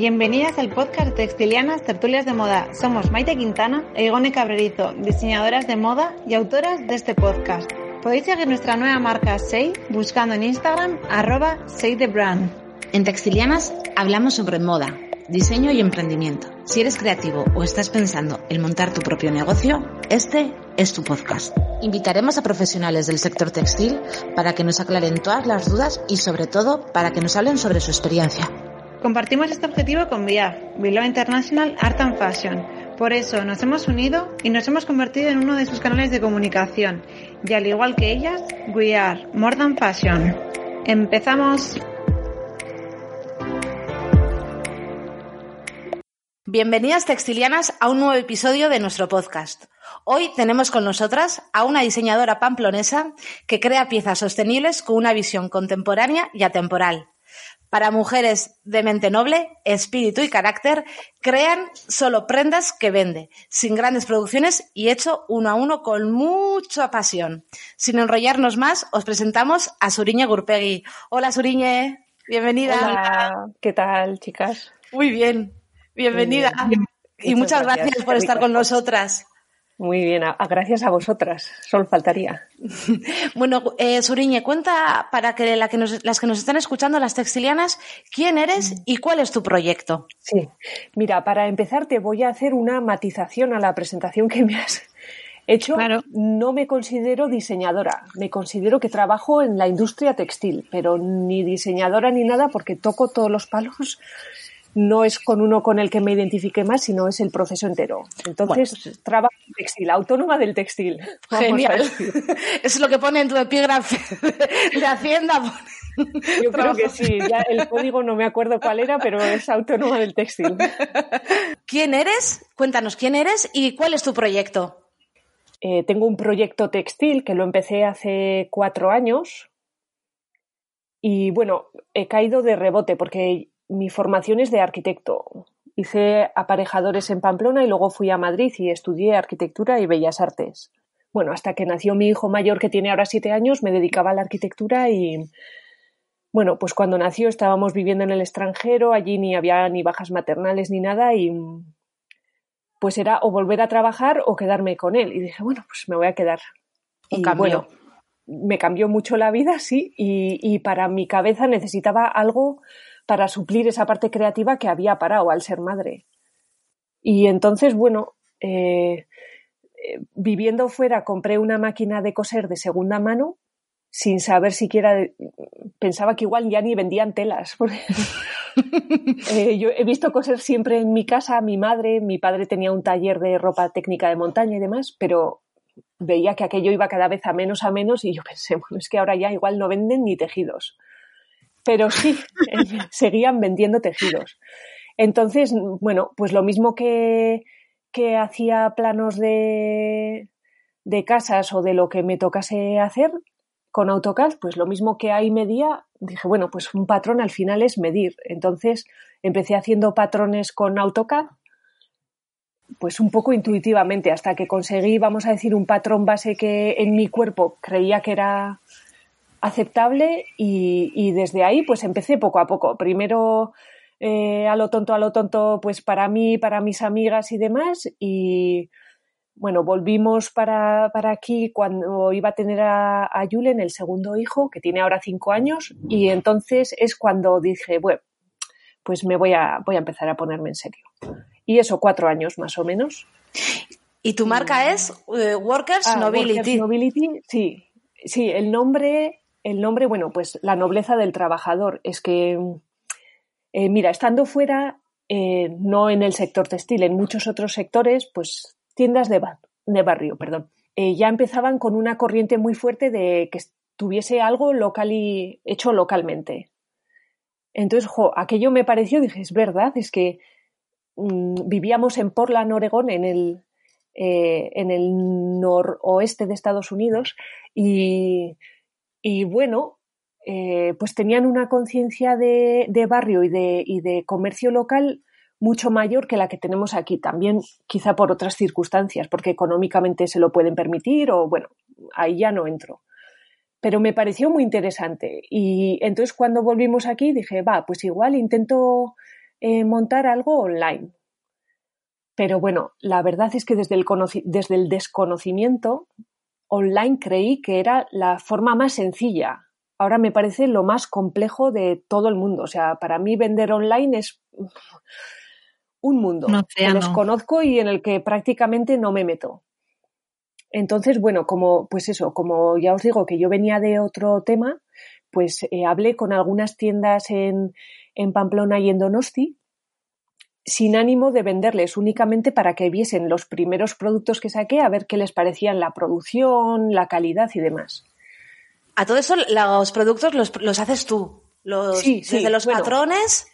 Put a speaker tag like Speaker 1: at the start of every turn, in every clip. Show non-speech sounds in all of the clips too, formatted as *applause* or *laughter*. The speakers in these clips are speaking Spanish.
Speaker 1: Bienvenidas al podcast Textilianas Tertulias de Moda. Somos Maite Quintana e Igone Cabrerizo, diseñadoras de moda y autoras de este podcast. Podéis seguir nuestra nueva marca Say buscando en Instagram arroba SayTheBrand.
Speaker 2: En Textilianas hablamos sobre moda, diseño y emprendimiento. Si eres creativo o estás pensando en montar tu propio negocio, este es tu podcast. Invitaremos a profesionales del sector textil para que nos aclaren todas las dudas y sobre todo para que nos hablen sobre su experiencia.
Speaker 1: Compartimos este objetivo con VIAF, Bilbao International Art and Fashion. Por eso nos hemos unido y nos hemos convertido en uno de sus canales de comunicación. Y al igual que ellas, we are more than fashion. ¡Empezamos!
Speaker 2: Bienvenidas textilianas a un nuevo episodio de nuestro podcast. Hoy tenemos con nosotras a una diseñadora pamplonesa que crea piezas sostenibles con una visión contemporánea y atemporal. Para mujeres de mente noble, espíritu y carácter, crean solo prendas que vende, sin grandes producciones y hecho uno a uno con mucha pasión. Sin enrollarnos más, os presentamos a Suriñe Gurpegui. Hola Suriñe, bienvenida.
Speaker 3: Hola, ¿qué tal, chicas?
Speaker 2: Muy bien, bienvenida. Y muchas, gracias por estar con nosotras.
Speaker 3: Muy bien, gracias a vosotras, solo faltaría. *laughs*
Speaker 2: bueno, eh, Suriñe, cuenta para que, la que las que nos están escuchando, las textilianas, quién eres y cuál es tu proyecto.
Speaker 3: Sí, mira, para empezar te voy a hacer una matización a la presentación que me has hecho. Claro. No me considero diseñadora, me considero que trabajo en la industria textil, pero ni diseñadora ni nada porque toco todos los palos no es con uno con el que me identifique más, sino es el proceso entero. Entonces, pues trabajo en textil, autónoma del textil. *laughs*
Speaker 2: Genial. *laughs* Es lo que pone en tu epígrafe de Hacienda.
Speaker 3: Yo creo que sí, ya el código no me acuerdo cuál era, pero es autónoma del textil.
Speaker 2: ¿Quién eres? Cuéntanos quién eres y cuál es tu proyecto.
Speaker 3: Eh, tengo un proyecto textil que lo empecé hace cuatro años y bueno, he caído de rebote porque mi formación es de arquitecto. Hice aparejadores en Pamplona y luego fui a Madrid y estudié arquitectura y bellas artes. Bueno, hasta que nació mi hijo mayor que tiene ahora siete años, me dedicaba a la arquitectura y, bueno, pues cuando nació estábamos viviendo en el extranjero, allí ni había ni bajas maternales ni nada y pues era o volver a trabajar o quedarme con él. Y dije, bueno, pues me voy a quedar.
Speaker 2: y bueno,
Speaker 3: me cambió mucho la vida, sí, y, y para mi cabeza necesitaba algo para suplir esa parte creativa que había parado al ser madre. Y entonces, bueno, eh, eh, viviendo fuera compré una máquina de coser de segunda mano sin saber siquiera, pensaba que igual ya ni vendían telas. *laughs* Eh, yo he visto coser siempre en mi casa, mi madre, mi padre tenía un taller de ropa técnica de montaña y demás, pero veía que aquello iba cada vez a menos a menos y yo pensé, *laughs* bueno, es que ahora ya igual no venden ni tejidos pero sí, *laughs* seguían vendiendo tejidos. Entonces, bueno, pues lo mismo que, que hacía planos de, de casas o de lo que me tocase hacer con AutoCAD, pues lo mismo que ahí medía, dije, bueno, pues un patrón al final es medir. Entonces empecé haciendo patrones con AutoCAD, pues un poco intuitivamente, hasta que conseguí, vamos a decir, un patrón base que en mi cuerpo creía que era aceptable y, desde ahí pues empecé poco a poco. Primero eh, a lo tonto, a lo tonto, pues para mí, para mis amigas y demás y bueno, volvimos para, aquí cuando iba a tener a, a, Julen, el segundo hijo, que tiene ahora cinco años, y entonces es cuando dije, bueno, pues me voy a, voy a empezar a ponerme en serio. Y eso, cuatro años más o menos.
Speaker 2: ¿Y tu marca es eh, Workers
Speaker 3: ah,
Speaker 2: Nobility?
Speaker 3: Workers Nobility, sí. Sí, el nombre el nombre, bueno, pues la nobleza del trabajador. Es que, eh, mira, estando fuera, eh, no en el sector textil, en muchos otros sectores, pues tiendas de, barrio, perdón, eh, ya empezaban con una corriente muy fuerte de que tuviese algo local y hecho localmente. Entonces, aquello me pareció, dije, es verdad, es que mm, vivíamos en Portland, Oregón, en el, en el noroeste de Estados Unidos, y y bueno, eh, pues tenían una conciencia de, barrio y de, comercio local mucho mayor que la que tenemos aquí, también quizá por otras circunstancias, porque económicamente se lo pueden permitir o bueno, ahí ya no entro. Pero me pareció muy interesante y entonces cuando volvimos aquí dije, va, pues igual intento eh, montar algo online. Pero bueno, la verdad es que desde el desconocimiento online creí que era la forma más sencilla. Ahora me parece lo más complejo de todo el mundo. O sea, para mí vender online es *laughs* un mundo que desconozco y en el que prácticamente no me meto. Entonces, bueno, como, pues eso, como ya os digo que yo venía de otro tema, pues eh, hablé con algunas tiendas en, en Pamplona y en Donosti sin ánimo de venderles, únicamente para que viesen los primeros productos que saqué, a ver qué les parecían la producción, la calidad y demás.
Speaker 2: A todo eso, los productos los, haces tú. Los, sí, desde los patrones.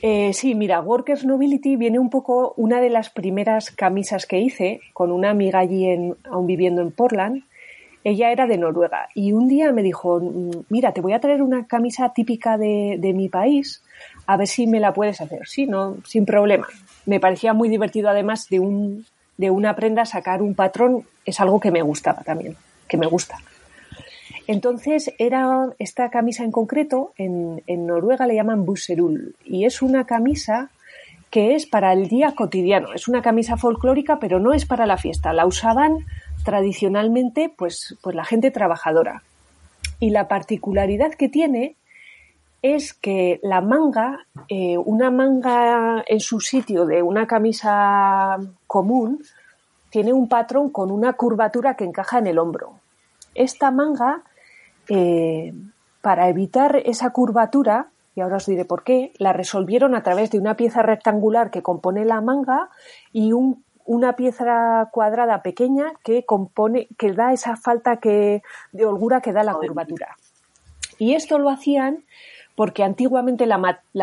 Speaker 3: Eh, sí, mira, Workers Nobility viene un poco una de las primeras camisas que hice con una amiga allí en, aún viviendo en Portland. Ella era de Noruega y un día me dijo, mm, mira, te voy a traer una camisa típica de, de mi país, a ver si me la puedes hacer. Sí, no, sin problema. Me parecía muy divertido además de, un, de una prenda sacar un patrón, es algo que me gustaba también, que me gusta. Entonces, era esta camisa en concreto, en, Noruega le llaman buserul, y es una camisa que es para el día cotidiano. Es una camisa folclórica, pero no es para la fiesta. La usaban tradicionalmente, pues, pues la gente trabajadora. Y la particularidad que tiene es que la manga, eh, una manga en su sitio de una camisa común, tiene un patrón con una curvatura que encaja en el hombro. Esta manga eh, para evitar esa curvatura, y ahora os diré por qué, la resolvieron a través de una pieza rectangular que compone la manga y una pieza cuadrada pequeña que compone, que da esa falta que, de holgura que da la curvatura. Y esto lo hacían porque antiguamente la,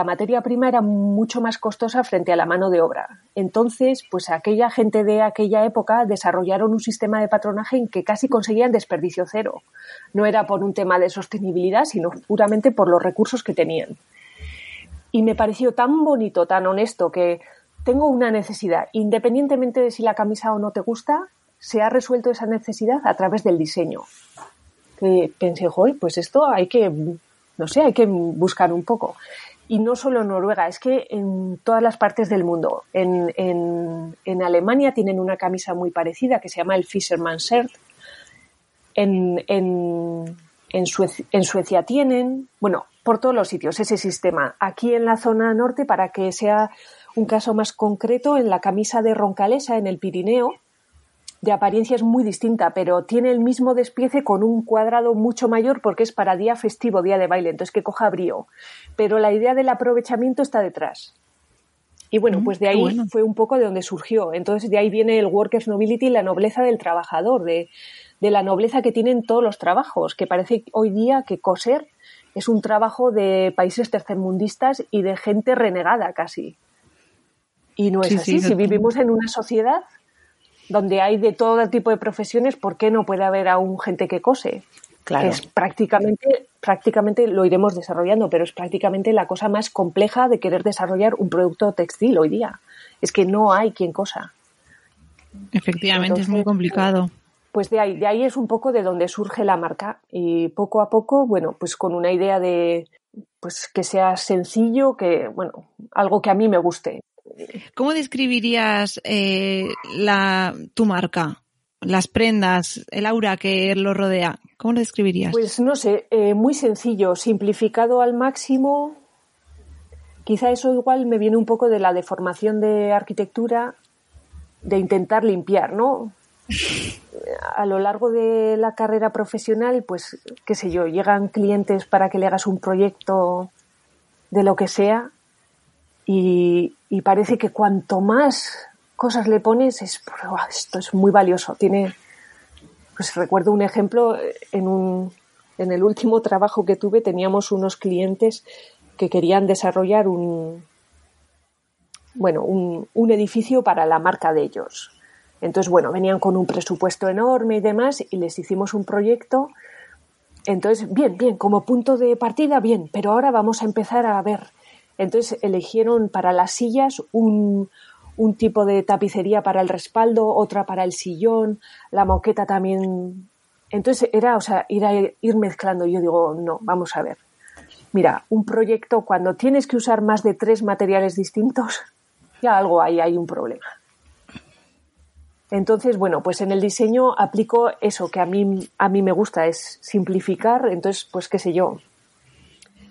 Speaker 3: materia prima era mucho más costosa frente a la mano de obra. Entonces, pues aquella gente de aquella época desarrollaron un sistema de patronaje en que casi conseguían desperdicio cero. No era por un tema de sostenibilidad, sino puramente por los recursos que tenían. Y me pareció tan bonito, tan honesto, que tengo una necesidad, independientemente de si la camisa o no te gusta, se ha resuelto esa necesidad a través del diseño. Que pensé, pues esto hay que no sé, hay que buscar un poco. Y no solo en Noruega, es que en todas las partes del mundo. En, en, Alemania tienen una camisa muy parecida que se llama el Fisherman's Shirt. En, en, en, Suecia, tienen, bueno, por todos los sitios ese sistema. Aquí en la zona norte, para que sea un caso más concreto, en la camisa de Roncalesa, en el Pirineo, de apariencia es muy distinta, pero tiene el mismo despiece con un cuadrado mucho mayor porque es para día festivo, día de baile, entonces que coja brío. Pero la idea del aprovechamiento está detrás. Y bueno, mm, pues de ahí fue un poco de donde surgió. Entonces de ahí viene el workers nobility, la nobleza del trabajador, de, de la nobleza que tienen todos los trabajos, que parece hoy día que coser es un trabajo de países tercermundistas y de gente renegada casi. Y no es así. si vivimos en una sociedad donde hay de todo tipo de profesiones, ¿por qué no puede haber aún gente que cose? Claro. Es prácticamente, prácticamente lo iremos desarrollando, pero es prácticamente la cosa más compleja de querer desarrollar un producto textil hoy día. Es que no hay quien cosa.
Speaker 1: Efectivamente, es muy complicado.
Speaker 3: Pues de ahí, de ahí es un poco de donde surge la marca. Y poco a poco, bueno, pues con una idea de pues que sea sencillo, que, bueno, algo que a mí me guste.
Speaker 1: ¿Cómo describirías eh, la, tu marca? Las prendas, el aura que lo rodea. ¿Cómo lo describirías?
Speaker 3: Pues no sé, eh, muy sencillo, simplificado al máximo. Quizá eso igual me viene un poco de la deformación de arquitectura, de intentar limpiar, ¿no? A lo largo de la carrera profesional, pues, qué sé yo, llegan clientes para que le hagas un proyecto de lo que sea y, parece que cuanto más cosas le pones, es, esto es muy valioso. Tiene, pues recuerdo un ejemplo, en, un, en el último *laughs* trabajo que tuve teníamos unos clientes que querían desarrollar un, bueno, un, un edificio para la marca de ellos. Entonces, bueno, venían con un presupuesto enorme y demás y les hicimos un proyecto. Entonces, bien, bien, como punto de partida, bien, pero ahora vamos a empezar a ver entonces eligieron para las sillas un, un tipo de tapicería para el respaldo, otra para el sillón, la moqueta también. Entonces era, o sea, ir, ir mezclando. Yo digo, no, vamos a ver. mira, un proyecto cuando tienes que usar más de tres materiales distintos, *laughs* ya algo ahí hay un problema. Entonces, bueno, pues en el diseño aplico eso que a mí, a mí me gusta, es simplificar. Entonces, pues qué sé yo,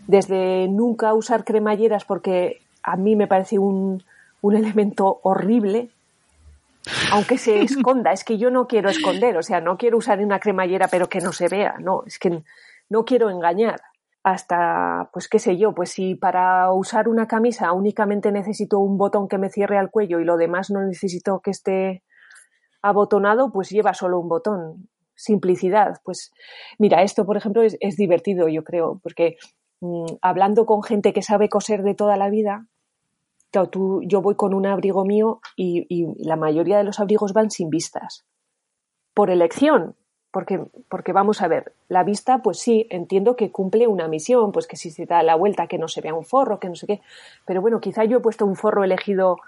Speaker 3: desde nunca usar cremalleras porque a mí me parece un, un elemento horrible, aunque se *laughs* esconda, es que yo no quiero esconder, o sea, no quiero usar una cremallera pero que no se vea, no, es que no quiero engañar. Hasta, pues qué sé yo, pues si para usar una camisa únicamente necesito un botón que me cierre al cuello y lo demás no necesito que esté abotonado, pues lleva solo un botón. Simplicidad. Pues mira, esto, por ejemplo, es, divertido, yo creo, porque mm, hablando con gente que sabe coser de toda la vida, tú, yo voy con un abrigo mío y, la mayoría de los abrigos van sin vistas. Por elección, porque, porque vamos a ver, la vista, pues sí, entiendo que cumple una misión, pues que si se da la vuelta que no se vea un forro, que no sé qué, pero bueno, quizá yo he puesto un forro elegido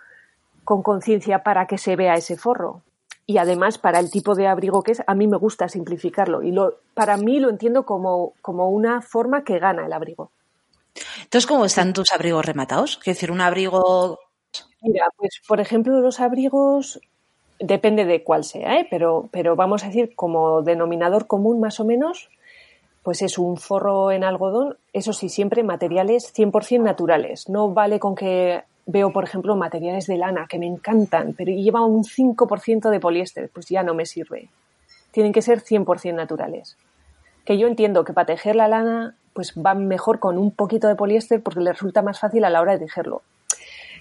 Speaker 3: con conciencia para que se vea ese forro y además para el tipo de abrigo que es, a mí me gusta simplificarlo y lo, para mí lo entiendo como, como una forma que gana el abrigo.
Speaker 2: Entonces, ¿cómo están tus abrigos rematados? Quiero decir, un abrigo...
Speaker 3: Mira, pues por ejemplo los abrigos, depende de cuál sea, ¿eh? pero, pero vamos a decir como denominador común más o menos, pues es un forro en algodón, eso sí, siempre materiales 100% naturales. No vale con que veo, por ejemplo, materiales de lana que me encantan, pero lleva un 5% de poliéster, pues ya no me sirve. Tienen que ser 100% naturales. Que yo entiendo que para tejer la lana, pues va mejor con un poquito de poliéster porque le resulta más fácil a la hora de tejerlo.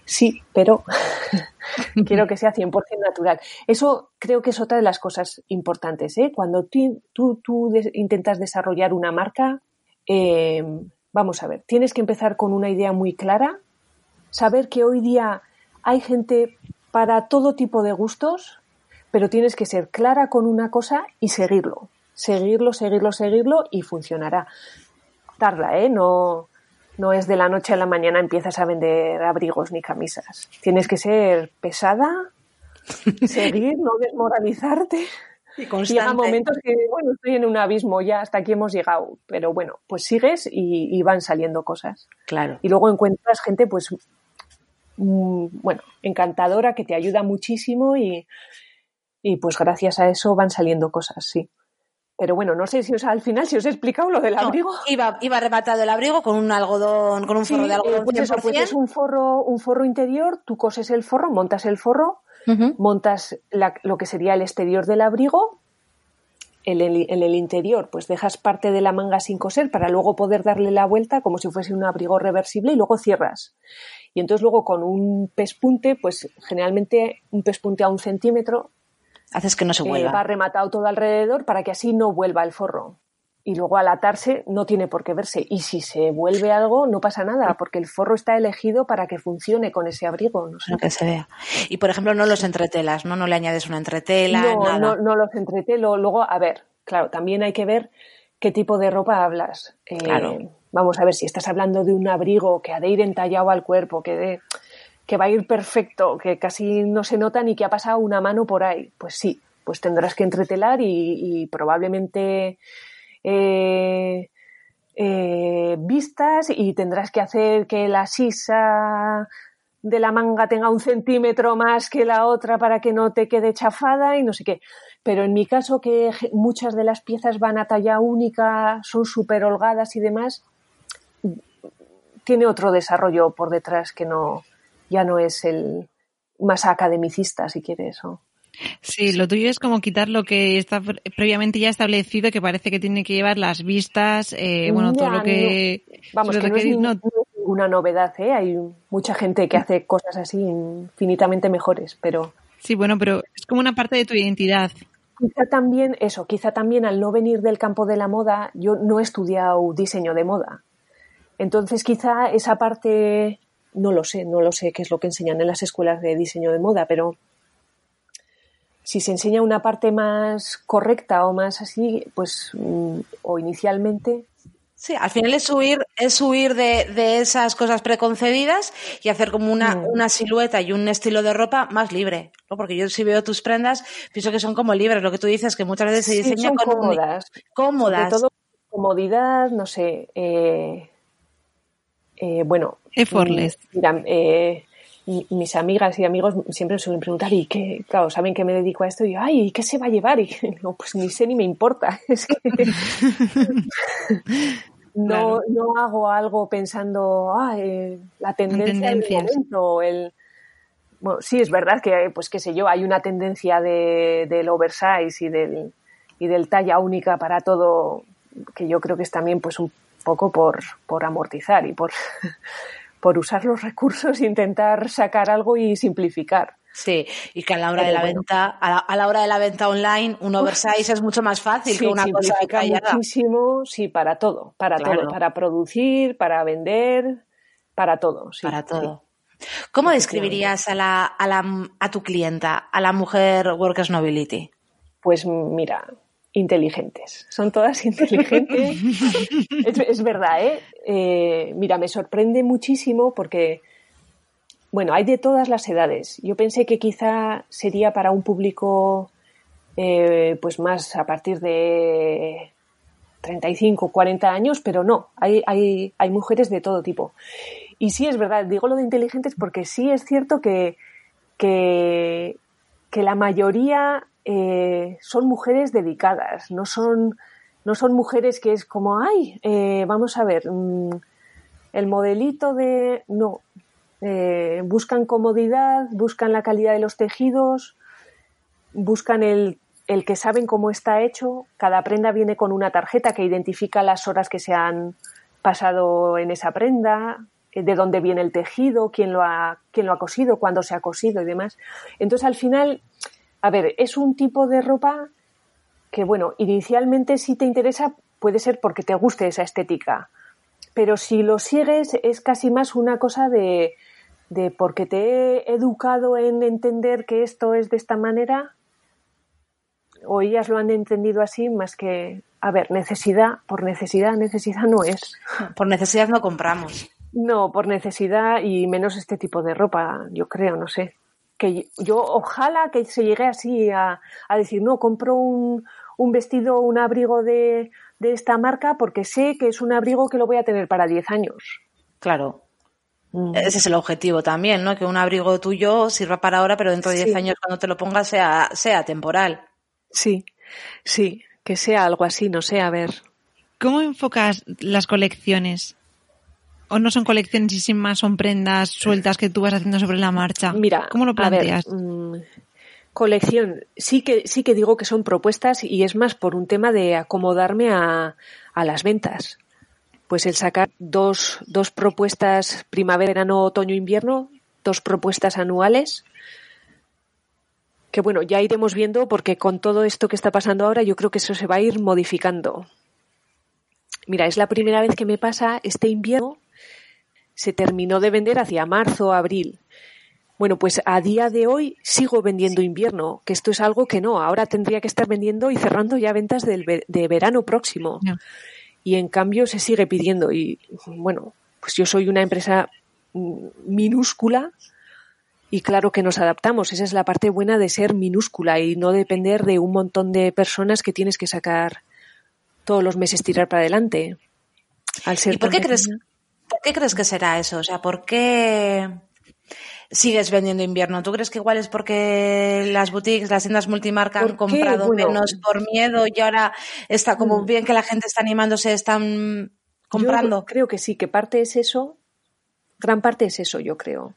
Speaker 3: Sí, pero *laughs* quiero que sea 100% natural. Eso creo que es otra de las cosas importantes. ¿eh? Cuando tú, tú, intentas desarrollar una marca, eh, vamos a ver, tienes que empezar con una idea muy clara saber que hoy día hay gente para todo tipo de gustos, pero tienes que ser clara con una cosa y seguirlo. Seguirlo, seguirlo, seguirlo y funcionará. Tarda, ¿eh? No, no es de la noche a la mañana empiezas a vender abrigos ni camisas. Tienes que ser pesada, *laughs* seguir, no desmoralizarte. Y Llega momentos que, bueno, estoy en un abismo, ya hasta aquí hemos llegado, pero bueno, pues sigues y, y van saliendo cosas.
Speaker 2: Claro.
Speaker 3: Y luego encuentras gente, pues, bueno, encantadora, que te ayuda muchísimo y, y pues gracias a eso van saliendo cosas, sí. Pero bueno, no sé si os, al final si os he explicado lo del abrigo.
Speaker 2: iba, iba rematado el abrigo con un algodón, con un forro de algodón.
Speaker 3: pues, pues es un forro, un forro interior, tú coses el forro, montas el forro montas lo que sería el exterior del abrigo, en el, interior pues dejas parte de la manga sin coser para luego poder darle la vuelta como si fuese un abrigo reversible y luego cierras. Y entonces luego con un pespunte, pues generalmente un pespunte a un centímetro,
Speaker 2: haces que no se vuelva.
Speaker 3: va rematado todo alrededor para que así no vuelva el forro y luego al atarse no tiene por qué verse. Y si se vuelve algo, no pasa nada, porque el forro está elegido para que funcione con ese abrigo. No sé.
Speaker 2: que se vea. Y por ejemplo, no los entretelas, ¿no? No le añades una entretela.
Speaker 3: No,
Speaker 2: nada.
Speaker 3: no, no los entretelo. Luego, a ver, claro, también hay que ver qué tipo de ropa hablas. Eh, claro. Vamos a ver, si estás hablando de un abrigo que ha de ir entallado al cuerpo, que de que va a ir perfecto, que casi no se nota ni que ha pasado una mano por ahí. Pues sí, pues tendrás que entretelar y, probablemente eh, eh, vistas y tendrás que hacer que la sisa de la manga tenga un centímetro más que la otra para que no te quede chafada y no sé qué. Pero en mi caso, que muchas de las piezas van a talla única, son súper holgadas y demás, tiene otro desarrollo por detrás que no, ya no es el más academicista, si quieres. ¿no?
Speaker 1: Sí, lo tuyo es como quitar lo que está previamente ya establecido, que parece que tiene que llevar las vistas, eh, bueno, todo lo que...
Speaker 3: vamos, que, no, es, ninguna novedad, ¿eh? Hay mucha gente que hace cosas así infinitamente mejores, pero...
Speaker 1: Sí, bueno, pero es como una parte de tu identidad.
Speaker 3: Quizá también, eso, quizá también al no venir del campo de la moda, yo no he estudiado diseño de moda. Entonces quizá esa parte, no lo sé, no lo sé qué es lo que enseñan en las escuelas de diseño de moda, pero si se enseña una parte más correcta o más así, pues, mm, o inicialmente.
Speaker 2: Sí, al final es huir, es huir de, esas cosas preconcebidas y hacer como una, mm. una silueta y un estilo de ropa más libre. ¿no? Porque yo si veo tus prendas, pienso que son como libres. Lo que tú dices, que muchas veces se diseñan
Speaker 3: cómodas.
Speaker 2: cómodas.
Speaker 3: Sobre todo comodidad, no sé, eh, eh, bueno.
Speaker 1: Effortless.
Speaker 3: Mira, eh, mis amigas y amigos siempre me suelen preguntar, ¿y qué? Claro, saben que me dedico a esto y yo, ay, ¿qué se va a llevar? Y *laughs* no, pues ni sé ni me importa. *laughs* Es que *laughs* no, no hago algo pensando, ah, la tendencia del momento, el... Bueno, sí, es verdad que, pues qué sé yo, hay una tendencia de, del oversize y del, y del talla única para todo, que yo creo que es también pues un poco por, por amortizar y por *laughs* por usar los recursos, intentar sacar algo y simplificar.
Speaker 2: Sí, y que a la hora de la venta, a la, hora de la venta online, un oversize es mucho más fácil que una cosa
Speaker 3: muchísimo, sí, para todo, para todo, para producir, para vender, para todo, sí,
Speaker 2: Para todo. ¿Cómo describirías a la, a la a tu clienta, a la mujer Workers Nobility?
Speaker 3: Pues mira, inteligentes. Son todas *laughs* inteligentes. es, verdad, ¿eh? ¿eh? Mira, me sorprende muchísimo porque, bueno, hay de todas las edades. Yo pensé que quizá sería para un público, eh, pues más a partir de 35, 40 años, pero no, hay, hay, hay mujeres de todo tipo. Y sí es verdad, digo lo de inteligentes porque sí es cierto que, que, que la mayoría eh, son mujeres dedicadas, no son, no son mujeres que es como, ay, eh, vamos a ver, mm, el modelito de... No, eh, buscan comodidad, buscan la calidad de los tejidos, buscan el, el que saben cómo está hecho. Cada prenda viene con una tarjeta que identifica las horas que se han pasado en esa prenda, de dónde viene el tejido, quién lo ha, quién lo ha cosido, cuándo se ha cosido y demás. Entonces, al final, a ver, es un tipo de ropa que, bueno, inicialmente si te interesa puede ser porque te guste esa estética, pero si lo sigues es casi más una cosa de, de porque te he educado en entender que esto es de esta manera, o ellas lo han entendido así, más que, a ver, necesidad, por necesidad, necesidad no es.
Speaker 2: Por necesidad no compramos.
Speaker 3: No, por necesidad y menos este tipo de ropa, yo creo, no sé que yo ojalá que se llegue así a, decir, no, compro un, un vestido, un abrigo de, de, esta marca porque sé que es un abrigo que lo voy a tener para 10 años.
Speaker 2: Claro. Mm. Ese es el objetivo también, ¿no? Que un abrigo tuyo sirva para ahora, pero dentro de 10 años cuando te lo pongas sea, sea temporal.
Speaker 3: Sí, sí, que sea algo así, no sé, a ver.
Speaker 1: ¿Cómo enfocas las colecciones? ¿O no son colecciones y sin más son prendas sueltas que tú vas haciendo sobre la marcha?
Speaker 3: Mira,
Speaker 1: ¿cómo lo planteas?
Speaker 3: Mm, colección, sí que, sí que digo que son propuestas y es más por un tema de acomodarme a, a las ventas. Pues el sacar dos, dos propuestas primavera, verano, otoño, invierno, dos propuestas anuales, que bueno, ya iremos viendo porque con todo esto que está pasando ahora yo creo que eso se va a ir modificando. Mira, es la primera vez que me pasa este invierno se terminó de vender hacia marzo, abril. Bueno, pues a día de hoy sigo vendiendo invierno, que esto es algo que no, ahora tendría que estar vendiendo y cerrando ya ventas del, de verano próximo. Y en cambio se sigue pidiendo. Y bueno, pues yo soy una empresa minúscula y claro que nos adaptamos. Esa es la parte buena de ser minúscula y no depender de un montón de personas que tienes que sacar todos los meses tirar para adelante.
Speaker 2: Al ser ¿Y por qué crees? ¿Por qué crees que será eso? O sea, ¿por qué sigues vendiendo invierno? ¿Tú crees que igual es porque las boutiques, las tiendas multimarca han comprado menos por miedo y ahora está como mm. bien que la gente está animándose, están comprando?
Speaker 3: creo que sí, que parte es eso, gran parte es eso, yo creo.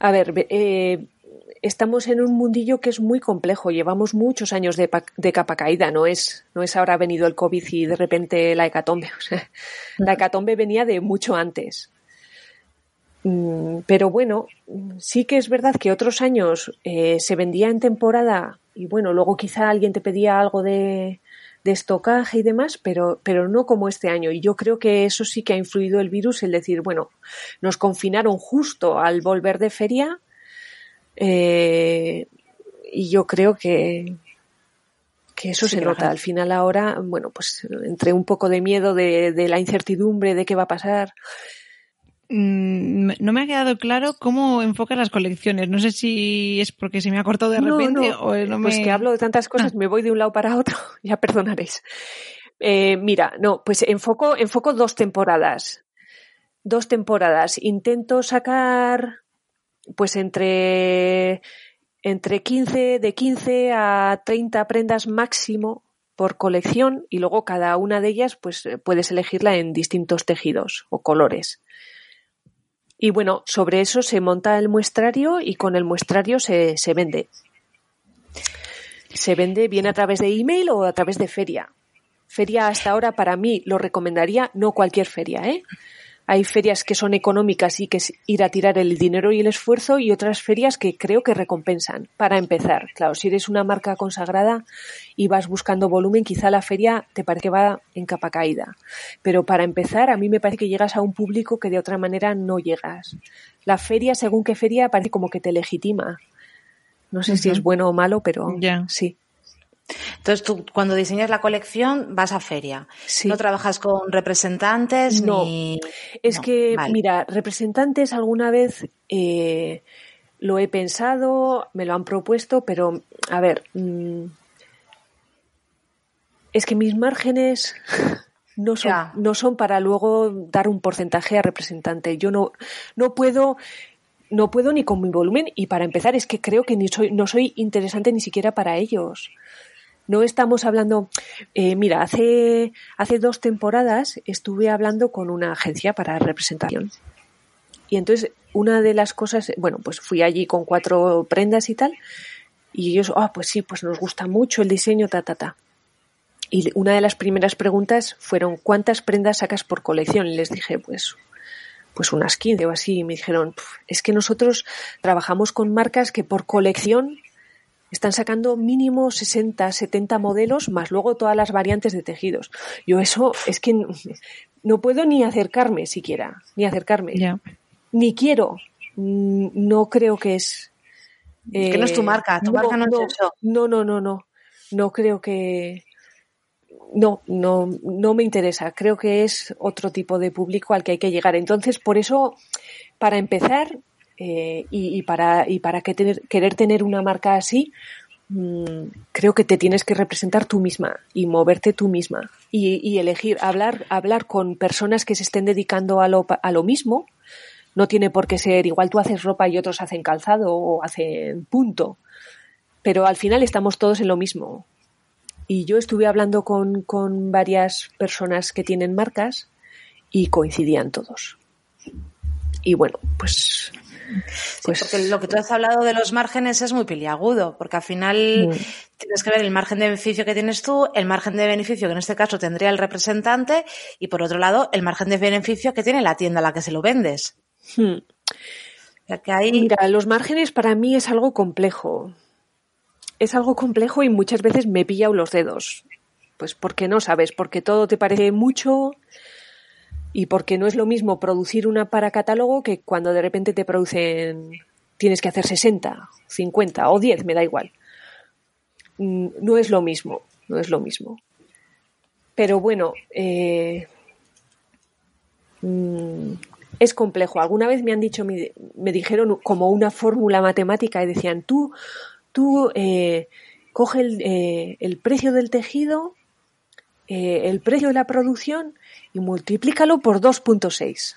Speaker 3: A ver, eh, estamos en un mundillo que es muy complejo. Llevamos muchos años de, capa caída. No es, no es ahora venido el COVID y de repente la hecatombe. *laughs* la hecatombe venía de mucho antes. Mm, pero bueno, sí que es verdad que otros años eh, se vendía en temporada y bueno, luego quizá alguien te pedía algo de, de estocaje y demás, pero, pero no como este año. Y yo creo que eso sí que ha influido el virus, el decir, bueno, nos confinaron justo al volver de feria eh, y yo creo que, que eso se nota. Al final ahora, bueno, pues entre un poco de miedo de, de la incertidumbre de qué va a pasar.
Speaker 1: Mm, no me ha quedado claro cómo enfocas las colecciones. No sé si es porque se me ha cortado de repente o no
Speaker 3: Pues que hablo de tantas cosas, ah. me voy de un lado para otro, *laughs* ya perdonaréis. Eh, mira, no, pues enfoco, enfoco dos temporadas. dos temporadas. Intento sacar pues entre, entre 15, de 15 a 30 prendas máximo por colección y luego cada una de ellas pues puedes elegirla en distintos tejidos o colores. Y bueno, sobre eso se monta el muestrario y con el muestrario se, se vende. Se vende bien a través de email o a través de feria. Feria hasta ahora para mí lo recomendaría, no cualquier feria, ¿eh? Hay ferias que son económicas y que es ir a tirar el dinero y el esfuerzo y otras ferias que creo que recompensan. Para empezar, claro, si eres una marca consagrada y vas buscando volumen, quizá la feria te parece que va en capa caída. Pero para empezar, a mí me parece que llegas a un público que de otra manera no llegas. La feria, según qué feria, parece como que te legitima. No sé si es bueno o malo, pero sí.
Speaker 2: Entonces tú cuando diseñas la colección vas a feria. No trabajas con representantes
Speaker 3: no.
Speaker 2: ni.
Speaker 3: Es que, mira, representantes alguna vez eh, lo he pensado, me lo han propuesto, pero a ver. Mm, es que mis márgenes *laughs* no son, no son para luego dar un porcentaje a representante. Yo no, no puedo no puedo ni con mi volumen y para empezar es que creo que ni soy, no soy interesante ni siquiera para ellos. No estamos hablando, eh, mira, hace, hace dos temporadas estuve hablando con una agencia para representación. Y entonces una de las cosas, bueno, pues fui allí con cuatro prendas y tal, y ellos, ah, pues sí, pues nos gusta mucho el diseño, ta, ta, ta. Y una de las primeras preguntas fueron, ¿cuántas prendas sacas por colección? Y les dije, pues, pues unas 15 o así. Y me dijeron, es que nosotros trabajamos con marcas que por colección están sacando mínimo 60, 70 modelos, más luego todas las variantes de tejidos. Yo eso es que no, puedo ni acercarme siquiera, ni acercarme. Ni quiero. Mm, no creo que es...
Speaker 2: es que no es tu marca, tu marca no, es eso.
Speaker 3: No, no, no, no. No creo que... No, no, no me interesa. Creo que es otro tipo de público al que hay que llegar. Entonces, por eso, para empezar, eh, y, para, y para que tener, querer tener una marca así, mm, creo que te tienes que representar tú misma y moverte tú misma y, elegir, hablar, hablar con personas que se estén dedicando a lo, a lo mismo. No tiene por qué ser igual tú haces ropa y otros hacen calzado o hacen punto. Pero al final estamos todos en lo mismo. Y yo estuve hablando con, con varias personas que tienen marcas y coincidían todos. Y bueno, pues
Speaker 2: pues... porque lo que tú has hablado de los márgenes es muy peliagudo, porque al final tienes que ver el margen de beneficio que tienes tú, el margen de beneficio que en este caso tendría el representante y por otro lado el margen de beneficio que tiene la tienda a la que se lo vendes.
Speaker 3: Hmm. Mira, los márgenes para mí es algo complejo. Es algo complejo y muchas veces me pilla los dedos. Pues porque no sabes, porque todo te parece mucho, y porque no es lo mismo producir una para catálogo que cuando de repente te producen, tienes que hacer 60, 50 o 10, me da igual. Mm, no es lo mismo, no es lo mismo. Pero bueno, eh, mm, es complejo. Alguna vez me han dicho, me, dijeron como una fórmula matemática y decían, tú, tú eh, coge el, eh, el, precio del tejido, el precio de la producción y multiplícalo por 2.6.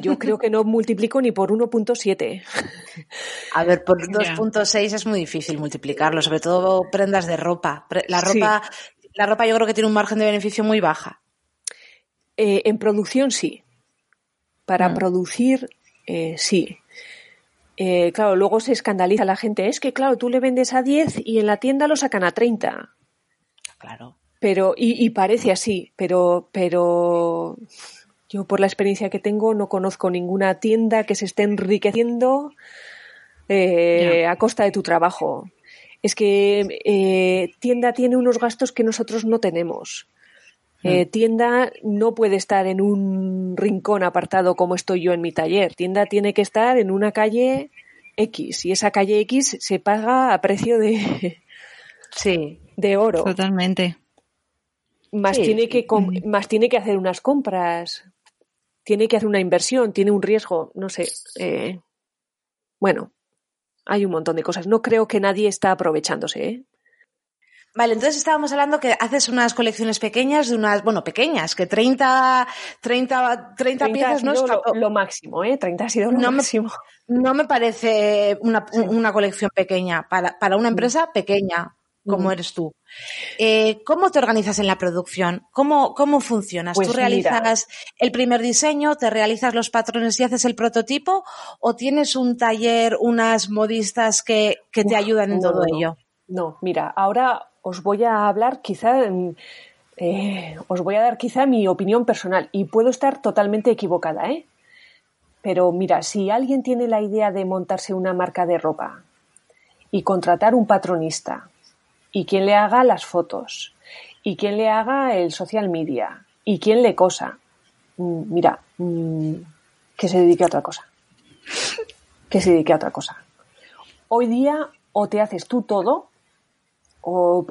Speaker 3: yo creo que no multiplico ni por 1.7. *laughs*
Speaker 2: A ver, por 2.6 es muy difícil multiplicarlo, sobre todo prendas de ropa. La ropa, la ropa yo creo que tiene un margen de beneficio muy baja.
Speaker 3: Eh, en producción sí. Para mm. producir, eh, sí. Eh, claro, luego se escandaliza la gente. Es que, claro, tú le vendes a 10 y en la tienda lo sacan a 30.
Speaker 2: Claro.
Speaker 3: Pero, y, parece así, pero, pero yo por la experiencia que tengo no conozco ninguna tienda que se esté enriqueciendo eh, a costa de tu trabajo. Es que eh, tienda tiene unos gastos que nosotros no tenemos. Eh, hmm. tienda no puede estar en un rincón apartado como estoy yo en mi taller. Tienda tiene que estar en una calle X y esa calle X se paga a precio de,
Speaker 2: sí,
Speaker 3: de oro.
Speaker 1: Totalmente
Speaker 3: más, tiene que, más tiene que hacer unas compras, tiene que hacer una inversión, tiene un riesgo, no sé. Eh, bueno, hay un montón de cosas. No creo que nadie está aprovechándose. ¿eh?
Speaker 2: Vale, entonces estábamos hablando que haces unas colecciones pequeñas de unas, bueno, pequeñas, que 30, 30, 30, piezas no es
Speaker 3: lo, lo, máximo, ¿eh? 30 ha sido lo
Speaker 2: no
Speaker 3: máximo.
Speaker 2: Me, no me parece una, una colección pequeña para, para una empresa pequeña como eres tú. Eh, ¿Cómo te organizas en la producción? ¿Cómo, cómo funcionas?
Speaker 3: Pues
Speaker 2: ¿Tú realizas el primer diseño, te realizas los patrones y haces el prototipo o tienes un taller, unas modistas que, que te ayudan en todo ello?
Speaker 3: No, mira, ahora os voy a hablar quizá, eh, os voy a dar quizá mi opinión personal y puedo estar totalmente equivocada, ¿eh? Pero mira, si alguien tiene la idea de montarse una marca de ropa y contratar un patronista y quien le haga las fotos y quien le haga el social media y quien le cosa, mm, mira, mm, que se dedique a otra cosa. Que se dedique a otra cosa. Hoy día o te haces tú todo o,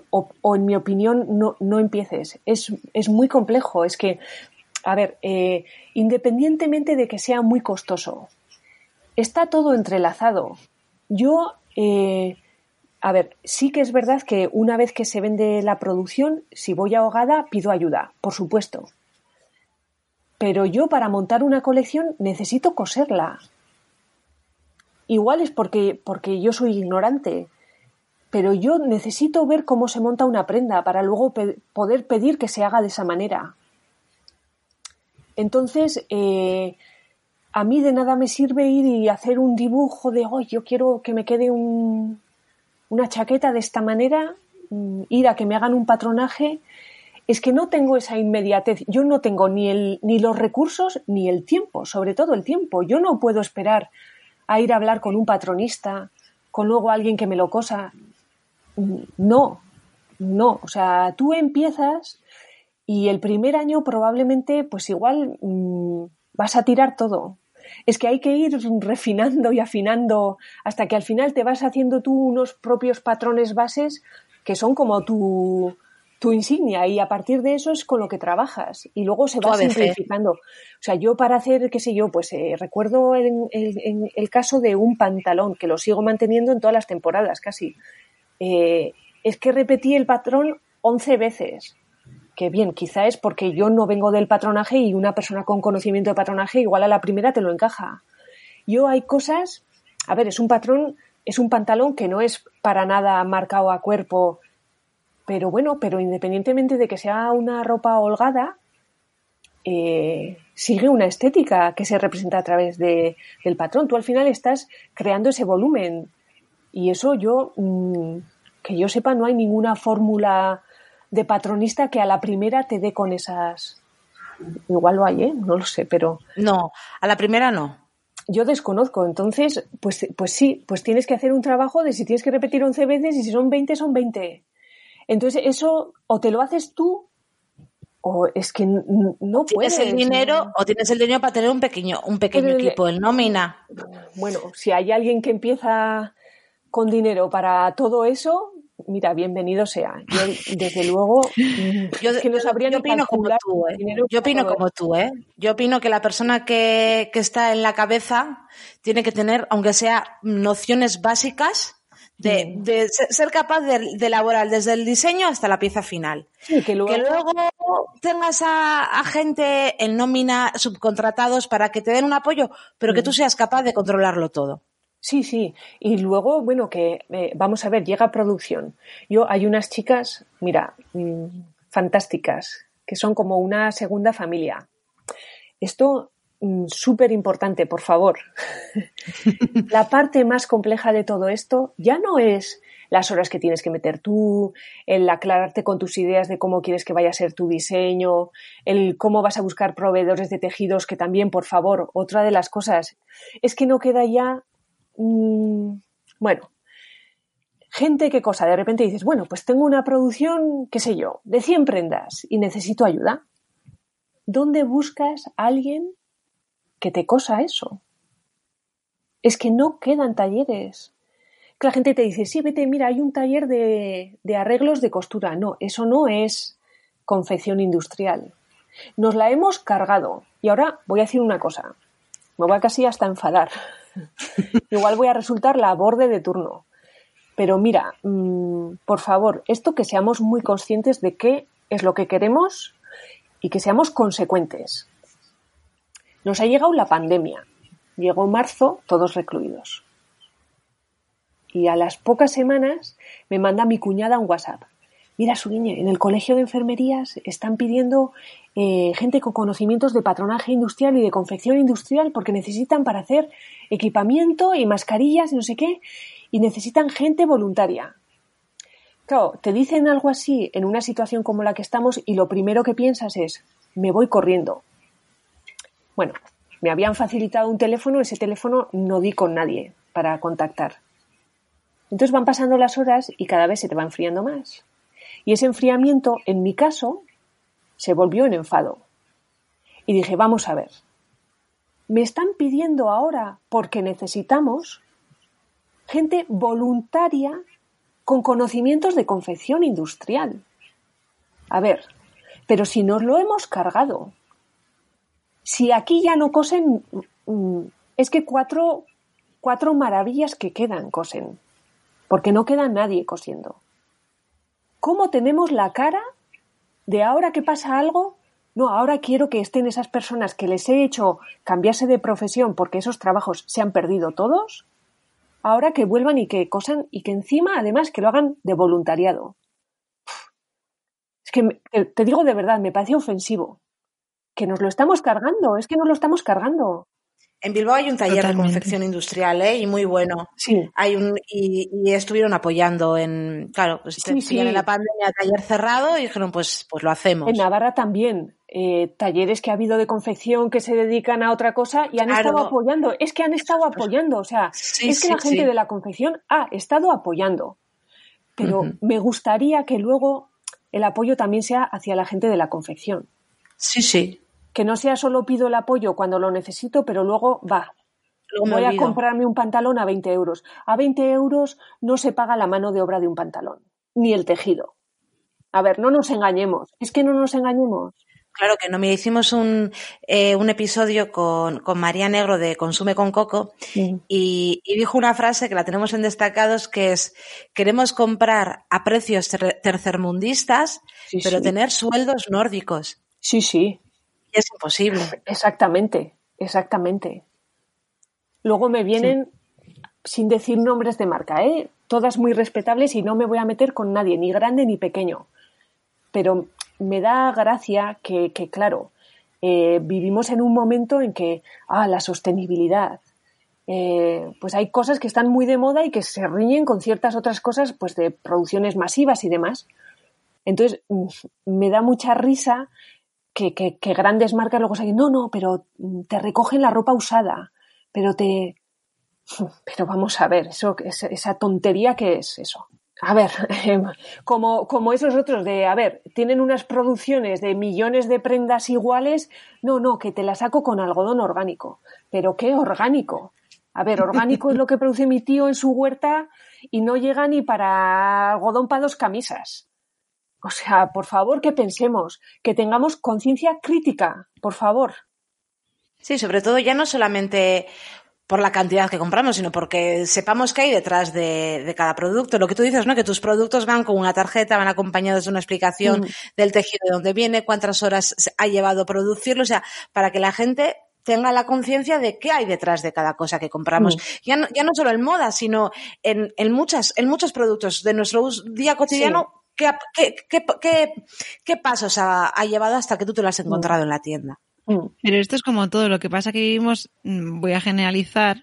Speaker 3: en mi opinión no, no empieces. Es, es, muy complejo. Es que, a ver, eh, independientemente de que sea muy costoso, está todo entrelazado. Yo, eh, a ver, sí que es verdad que una vez que se vende la producción, si voy ahogada, pido ayuda, por supuesto. Pero yo para montar una colección necesito coserla. Igual es porque, porque yo soy ignorante pero yo necesito ver cómo se monta una prenda para luego poder pedir que se haga de esa manera. Entonces, eh, a mí de nada me sirve ir y hacer un dibujo de, hoy yo quiero que me quede un, una chaqueta de esta manera, mm, ir a que me hagan un patronaje. Es que no tengo esa inmediatez. Yo no tengo ni, el, ni los recursos ni el tiempo, sobre todo el tiempo. Yo no puedo esperar a ir a hablar con un patronista, con luego alguien que me lo cosa no, no. O sea, tú empiezas y el primer año probablemente, pues igual mm, vas a tirar todo. Es que hay que ir refinando y afinando hasta que al final te vas haciendo tú unos propios patrones bases que son como tu, tu insignia y a partir de eso es con lo que trabajas y luego se va simplificando. O sea, yo para hacer, qué sé yo, pues eh, recuerdo en, el caso de un pantalón que lo sigo manteniendo en todas las temporadas casi. Eh, es que repetí el patrón 11 veces. Que bien, quizá es porque yo no vengo del patronaje y una persona con conocimiento de patronaje igual a la primera te lo encaja. Yo hay cosas, a ver, es un patrón, es un pantalón que no es para nada marcado a cuerpo, pero bueno, pero independientemente de que sea una ropa holgada, eh, sigue una estética que se representa a través de, del patrón. Tú al final estás creando ese volumen y eso yo, mm, que yo sepa, no hay ninguna fórmula de patronista que a la primera te dé con esas. Igual lo hay, ¿eh? No lo sé, pero.
Speaker 2: No, a la primera no.
Speaker 3: Yo desconozco, entonces, pues, pues sí, pues tienes que hacer un trabajo de si tienes que repetir 11 veces y si son 20, son 20. Entonces, eso o te lo haces tú o es que no puedes.
Speaker 2: Tienes el dinero o tienes el dinero para tener un pequeño, un pequeño equipo, el nómina.
Speaker 3: Bueno, si hay alguien que empieza con dinero para todo eso, mira, bienvenido sea. Yo, desde luego, *laughs*
Speaker 2: yo, que no sabría yo opino como tú, ¿eh? Yo opino como tú, ¿eh? Yo opino que la persona que, que, está en la cabeza tiene que tener, aunque sea nociones básicas, de, de ser capaz de, elaborar desde el diseño hasta la pieza final.
Speaker 3: que, luego...
Speaker 2: que, luego... tengas a, a, gente en nómina, subcontratados, para que te den un apoyo, pero que tú seas capaz de controlarlo todo.
Speaker 3: Sí, sí. Y luego, bueno, que eh, vamos a ver, llega producción. Yo hay unas chicas, mira, mm, fantásticas, que son como una segunda familia. Esto mm, súper importante, por favor. *laughs* la parte más compleja de todo esto ya no es las horas que tienes que meter tú, el aclararte con tus ideas de cómo quieres que vaya a ser tu diseño, el cómo vas a buscar proveedores de tejidos, que también, por favor, otra de las cosas es que no queda ya Mm, bueno, gente qué cosa, de repente dices, bueno, pues tengo una producción, qué sé yo, de 100 prendas y necesito ayuda. ¿Dónde buscas a alguien que te cosa eso? Es que no quedan talleres. Que la gente te dice, sí, vete, mira, hay un taller de, de arreglos de costura. No, eso no es confección industrial. Nos la hemos cargado. Y ahora voy a decir una cosa. Me voy casi hasta enfadar. *laughs* Igual voy a resultar la borde de turno. Pero mira, mm, por favor, esto que seamos muy conscientes de qué es lo que queremos y que seamos consecuentes. Nos ha llegado la pandemia. Llegó marzo, todos recluidos. Y a las pocas semanas me manda mi cuñada un WhatsApp. Mira, su niña, en el colegio de enfermerías están pidiendo eh, gente con conocimientos de patronaje industrial y de confección industrial porque necesitan para hacer equipamiento y mascarillas y no sé qué, y necesitan gente voluntaria. Claro, te dicen algo así en una situación como la que estamos y lo primero que piensas es, me voy corriendo. Bueno, me habían facilitado un teléfono, ese teléfono no di con nadie para contactar. Entonces van pasando las horas y cada vez se te va enfriando más. Y ese enfriamiento, en mi caso, se volvió en enfado. Y dije, vamos a ver, me están pidiendo ahora, porque necesitamos, gente voluntaria con conocimientos de confección industrial. A ver, pero si nos lo hemos cargado, si aquí ya no cosen, mm, es que cuatro, cuatro maravillas que quedan cosen, porque no queda nadie cosiendo. ¿Cómo tenemos la cara de ahora que pasa algo? No, ahora quiero que estén esas personas que les he hecho cambiarse de profesión porque esos trabajos se han perdido todos, ahora que vuelvan y que cosan y que encima además que lo hagan de voluntariado. Es que te digo de verdad, me parece ofensivo que nos lo estamos cargando, es que nos lo estamos cargando.
Speaker 2: En Bilbao hay un taller de confección industrial, ¿eh? Y muy bueno.
Speaker 3: Sí.
Speaker 2: Hay un, y, estuvieron apoyando en, claro, pues sí, en la pandemia taller cerrado y dijeron, pues, pues lo hacemos.
Speaker 3: En Navarra también. Eh, talleres que ha habido de confección que se dedican a otra cosa y han estado apoyando. Es que han estado apoyando. O sea, es que la gente de la confección ha estado apoyando. Pero me gustaría que luego el apoyo también sea hacia la gente de la confección.
Speaker 2: Sí, sí
Speaker 3: que no sea solo pido el apoyo cuando lo necesito, pero luego va. Voy a comprarme un pantalón a 20 euros. A 20 euros no se paga la mano de obra de un pantalón, ni el tejido. A ver, no nos engañemos. Es que no nos engañemos.
Speaker 2: Claro que no. me hicimos un, eh, un episodio con, con, María Negro de Consume con Coco y, dijo una frase que la tenemos en destacados que es queremos comprar a precios tercermundistas, pero tener sueldos nórdicos.
Speaker 3: Sí, sí
Speaker 2: es imposible.
Speaker 3: Exactamente, exactamente. Luego me vienen, sin decir nombres de marca, ¿eh? todas muy respetables y no me voy a meter con nadie, ni grande ni pequeño. Pero me da gracia que, claro, eh, vivimos en un momento en que, ah, la sostenibilidad, eh, pues hay cosas que están muy de moda y que se riñen con ciertas otras cosas, pues de producciones masivas y demás. Entonces, mm, me da mucha risa que, grandes marcas luego se no, no, pero te recogen la ropa usada, pero te... *laughs* Pero vamos a ver, eso, esa tontería que es eso. A ver, *laughs* como, como esos otros de, a ver, tienen unas producciones de millones de prendas iguales, no, no, que te la saco con algodón orgánico. Pero ¿qué orgánico? A ver, orgánico es lo que produce mi tío en su huerta y no llega ni para algodón para dos camisas. O sea, por favor, que pensemos, que tengamos conciencia crítica, por favor.
Speaker 2: Sí, sobre todo ya no solamente por la cantidad que compramos, sino porque sepamos qué hay detrás de, cada producto. Lo que tú dices, ¿no? Que tus productos van con una tarjeta, van acompañados de una explicación mm. del tejido de dónde viene, cuántas horas ha llevado producirlo, o sea, para que la gente tenga la conciencia de qué hay detrás de cada cosa que compramos. Mm. Ya, no, ya no solo en moda, sino en, en, muchas, en muchos productos de nuestro día cotidiano. ¿Qué, pasos ha, llevado hasta que tú te lo has encontrado en la tienda?
Speaker 1: Mm. Pero esto es como todo. Lo que pasa que vivimos, mm, voy a generalizar,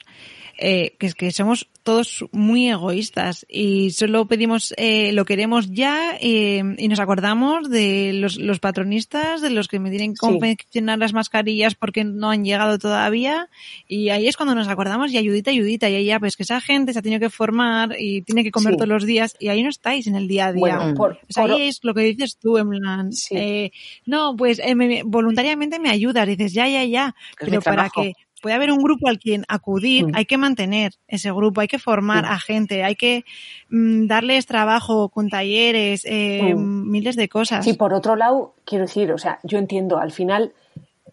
Speaker 1: eh, que es que somos todos muy egoístas y solo pedimos, eh, lo queremos ya eh, y nos acordamos de los, los, patronistas, de los que me tienen que confeccionar las mascarillas porque no han llegado todavía. Y ahí es cuando nos acordamos y ayudita, ayudita. Y ahí ya pues que esa gente se ha tenido que formar y tiene que comer todos los días. Y ahí no estáis en el día a día. ahí es lo que dices tú, en plan, eh, no, pues eh, voluntariamente me ayudas, dices ya, ya, ya, pero para que puede haber un grupo al quien acudir, hay que mantener ese grupo, hay que formar a gente, hay que mm, darles trabajo con talleres, eh, mm. miles de cosas.
Speaker 3: Sí, por otro lado, quiero decir, o sea, yo entiendo, al final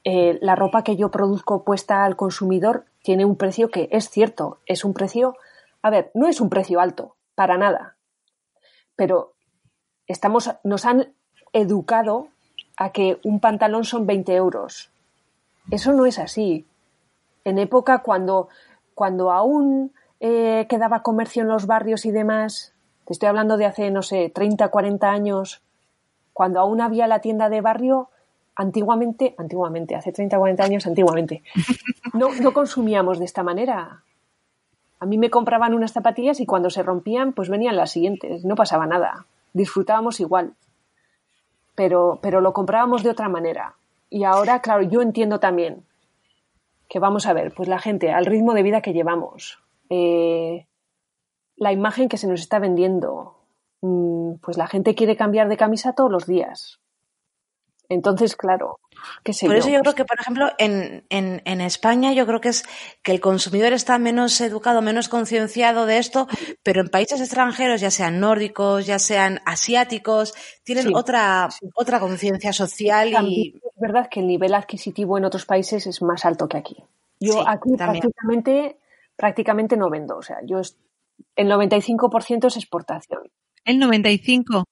Speaker 3: eh, la ropa que yo produzco puesta al consumidor tiene un precio que es cierto, es un precio, a ver, no es un precio alto, para nada. Pero estamos, nos han educado a que un pantalón son 20 euros. Eso no es así. En época cuando, cuando aún eh, quedaba comercio en los barrios y demás, te estoy hablando de hace, no sé, 30, 40 años, cuando aún había la tienda de barrio, antiguamente, antiguamente, hace 30, 40 años, antiguamente, *laughs* no, no consumíamos de esta manera. A mí me compraban unas zapatillas y cuando se rompían, pues venían las siguientes, no pasaba nada. Disfrutábamos igual. Pero, pero lo comprábamos de otra manera. Y ahora, claro, yo entiendo también que vamos a ver, pues la gente, al ritmo de vida que llevamos, eh, la imagen que se nos está vendiendo, mm, pues la gente quiere cambiar de camisa todos los días. Entonces, claro, qué sé
Speaker 2: Por eso yo creo
Speaker 3: pues
Speaker 2: que, por ejemplo, en, en, en, España yo creo que es que el consumidor está menos educado, menos concienciado de esto, pero en países extranjeros, ya sean nórdicos, ya sean asiáticos, tienen
Speaker 3: Sí,
Speaker 2: otra,
Speaker 3: sí.
Speaker 2: otra conciencia social
Speaker 3: También
Speaker 2: y
Speaker 3: es verdad que el nivel adquisitivo en otros países es más alto que aquí. Yo
Speaker 2: Sí,
Speaker 3: aquí
Speaker 2: también.
Speaker 3: prácticamente, prácticamente no vendo. O sea, yo es- el 95% es exportación.
Speaker 1: El 95.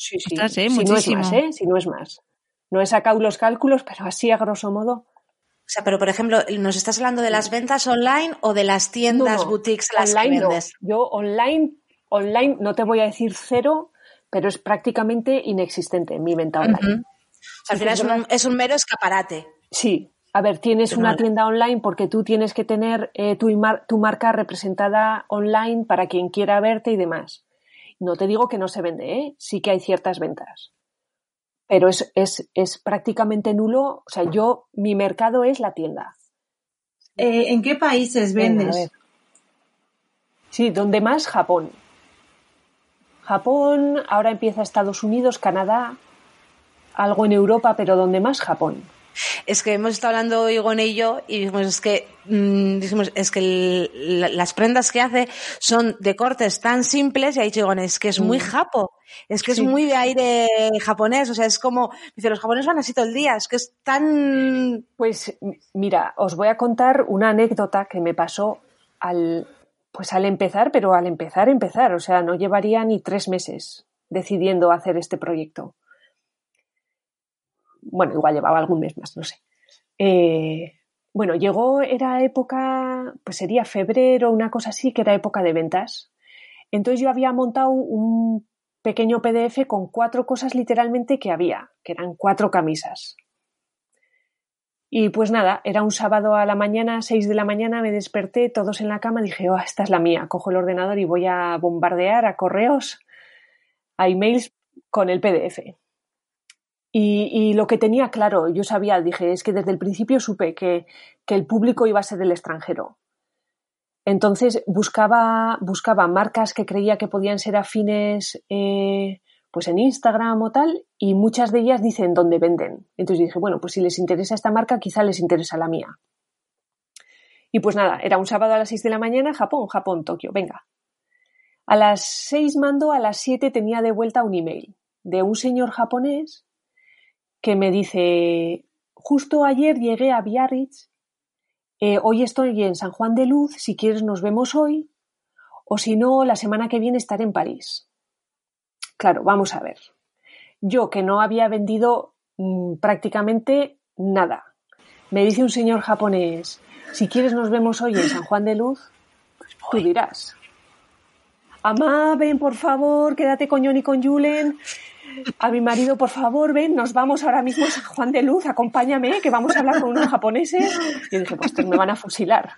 Speaker 3: Sí, sí.
Speaker 1: Ostras, ¿eh?
Speaker 3: Si no es más, ¿eh? Si no es más. No he sacado los cálculos, pero así a grosso modo.
Speaker 2: O sea, pero por ejemplo, ¿nos estás hablando de las ventas online o de las tiendas,
Speaker 3: No, no,
Speaker 2: boutiques las
Speaker 3: online
Speaker 2: que
Speaker 3: no.
Speaker 2: vendes?
Speaker 3: Yo online, online no te voy a decir cero, pero es prácticamente inexistente mi venta online.
Speaker 2: O sea, al final
Speaker 3: es
Speaker 2: un, es un mero escaparate.
Speaker 3: Sí, a ver, tienes
Speaker 2: Pero
Speaker 3: una tienda online porque tú tienes que tener eh, tu marca representada online para quien quiera verte y demás. No te digo que no se vende, ¿eh? sí que hay ciertas ventas. Pero es, es, es prácticamente nulo. O sea, yo, mi mercado es la tienda.
Speaker 1: Eh, ¿En qué países vendes?
Speaker 3: Sí, donde más Japón. Japón, ahora empieza Estados Unidos, Canadá, algo en Europa, pero donde más Japón.
Speaker 2: Es que hemos estado hablando Igone y yo y dijimos es que mm, dijimos es que el- la- las prendas que hace son de cortes tan simples y ha dicho Igone es que es muy
Speaker 3: Mm.
Speaker 2: japo, es que
Speaker 3: Sí.
Speaker 2: es muy de aire japonés, o sea es como dice los japoneses van así todo el día, es que es tan
Speaker 3: Pues mira, os voy a contar una anécdota que me pasó al, pues al empezar, pero al empezar, empezar, o sea, no llevaría ni tres meses decidiendo hacer este proyecto. Bueno, igual llevaba algún mes más, no sé. Eh, bueno, llegó, era época, pues sería febrero, una cosa así, que era época de ventas. Entonces yo había montado un pequeño PDF con cuatro cosas literalmente que había, que eran cuatro camisas. Y pues nada, era un sábado a la mañana, 6 de la mañana, me desperté, todos en la cama, dije, oh, esta es la mía, cojo el ordenador y voy a bombardear a correos, a emails con el PDF. Y, lo que tenía claro, yo sabía, dije, es que desde el principio supe que, el público iba a ser el extranjero. Entonces buscaba, buscaba marcas que creía que podían ser afines eh, pues en Instagram o tal, y muchas de ellas dicen dónde venden. Entonces dije, bueno, pues si les interesa esta marca, quizá les interesa la mía. Y pues nada, era un sábado a las 6 de la mañana, Japón, Japón, Tokio, venga. A las 6 mando, a las 7 tenía de vuelta un email de un señor japonés que me dice, justo ayer llegué a Biarritz, eh, hoy estoy en San Juan de Luz, si quieres nos vemos hoy, o si no, la semana que viene estaré en París. Claro, vamos a ver. Yo que no había vendido mmm, prácticamente nada. Me dice un señor japonés, si quieres nos vemos hoy en San Juan de Luz, tú dirás. Amá, ven por favor, quédate con John y con Julen. A mi marido, por favor, ven, nos vamos ahora mismo a San Juan de Luz, acompáñame, que vamos a hablar con unos japoneses. Y yo dije, pues me van a fusilar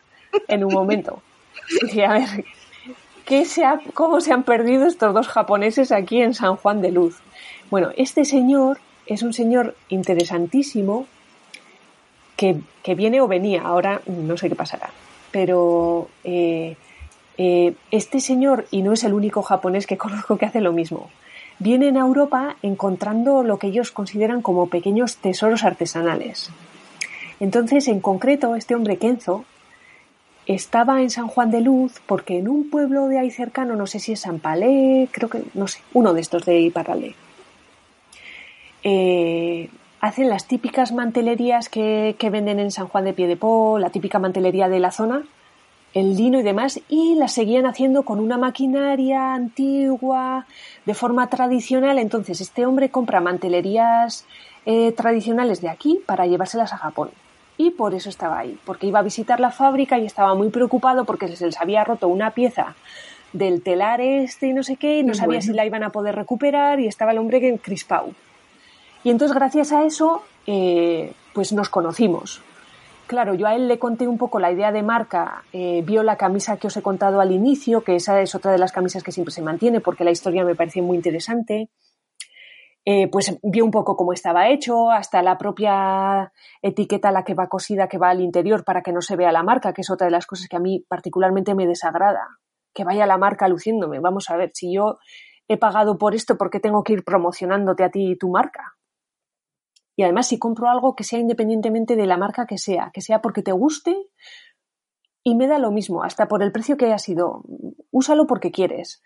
Speaker 3: en un momento. Dije, a ver, ¿qué se ha, ¿cómo se han perdido estos dos japoneses aquí en San Juan de Luz? Bueno, este señor es un señor interesantísimo que, que viene o venía, ahora no sé qué pasará, pero eh, eh, este señor, y no es el único japonés que conozco que hace lo mismo, vienen a Europa encontrando lo que ellos consideran como pequeños tesoros artesanales. Entonces, en concreto, este hombre Kenzo estaba en San Juan de Luz porque en un pueblo de ahí cercano, no sé si es San Palé, creo que, no sé, uno de estos de Iparralé, eh, hacen las típicas mantelerías que, venden en San Juan de Piedepó, la típica mantelería de la zona, el lino y demás, y las seguían haciendo con una maquinaria antigua, de forma tradicional. Entonces, este hombre compra mantelerías eh, tradicionales de aquí para llevárselas a Japón. Y por eso estaba ahí, porque iba a visitar la fábrica y estaba muy preocupado porque se les había roto una pieza del telar este y no sé qué, y no sabía si la iban a poder recuperar y estaba el hombre en crispau. Y entonces, gracias a eso, eh, pues nos conocimos claro, yo a él le conté un poco la idea de marca, eh, vio la camisa que os he contado al inicio, que esa es otra de las camisas que siempre se mantiene porque la historia me pareció muy interesante. Eh, pues vio un poco cómo estaba hecho, hasta la propia etiqueta la que va cosida que va al interior para que no se vea la marca, que es otra de las cosas que a mí particularmente me desagrada, que vaya la marca luciéndome. Vamos a ver, si yo he pagado por esto, ¿por qué tengo que ir promocionándote a ti tu marca? Y además, si compro algo que sea independientemente de la marca que sea, que sea porque te guste y me da lo mismo, hasta por el precio que haya sido, úsalo porque quieres.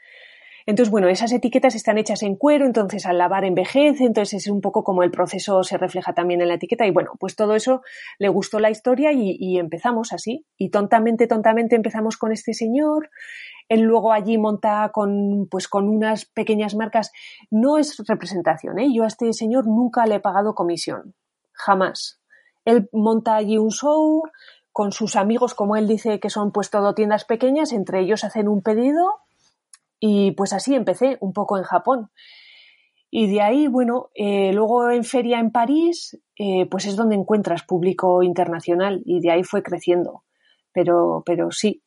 Speaker 3: Entonces, bueno, esas etiquetas están hechas en cuero, entonces al lavar envejece, entonces es un poco como el proceso se refleja también en la etiqueta y bueno, pues todo eso le gustó la historia y, y empezamos así. Y tontamente, tontamente empezamos con este señor, él luego allí monta con, pues con unas pequeñas marcas. No es representación, ¿eh? Yo a este señor nunca le he pagado comisión. Jamás. Él monta allí un show con sus amigos, como él dice que son pues todo tiendas pequeñas, entre ellos hacen un pedido y pues así empecé un poco en Japón. Y de ahí, bueno, eh, luego en feria en París, eh, pues es donde encuentras público internacional y de ahí fue creciendo. Pero, pero sí,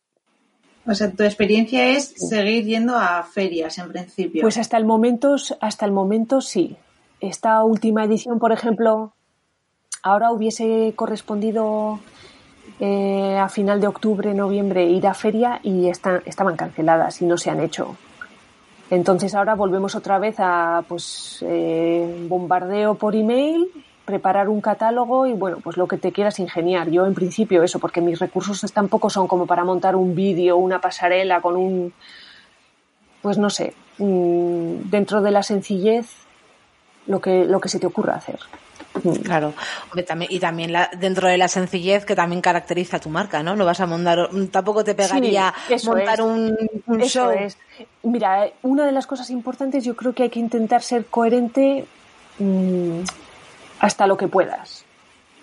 Speaker 1: o sea, tu experiencia es seguir yendo a ferias en principio.
Speaker 3: Pues hasta el momento, hasta el momento sí. Esta última edición, por ejemplo, ahora hubiese correspondido eh, a final de octubre, noviembre ir a feria y estaban canceladas y no se han hecho. Entonces ahora volvemos otra vez a pues eh, bombardeo por email preparar un catálogo y bueno, pues lo que te quieras ingeniar. Yo en principio eso, porque mis recursos tampoco son como para montar un vídeo, una pasarela con un, pues no sé, mm, dentro de la sencillez, lo que, lo que se te ocurra hacer.
Speaker 2: Mm. Claro, y también dentro de la sencillez que también caracteriza tu marca, ¿no? No vas a montar, tampoco te pegaría montar un, show.
Speaker 3: Mira, una de las cosas importantes yo creo que hay que intentar ser coherente mm, hasta lo que puedas.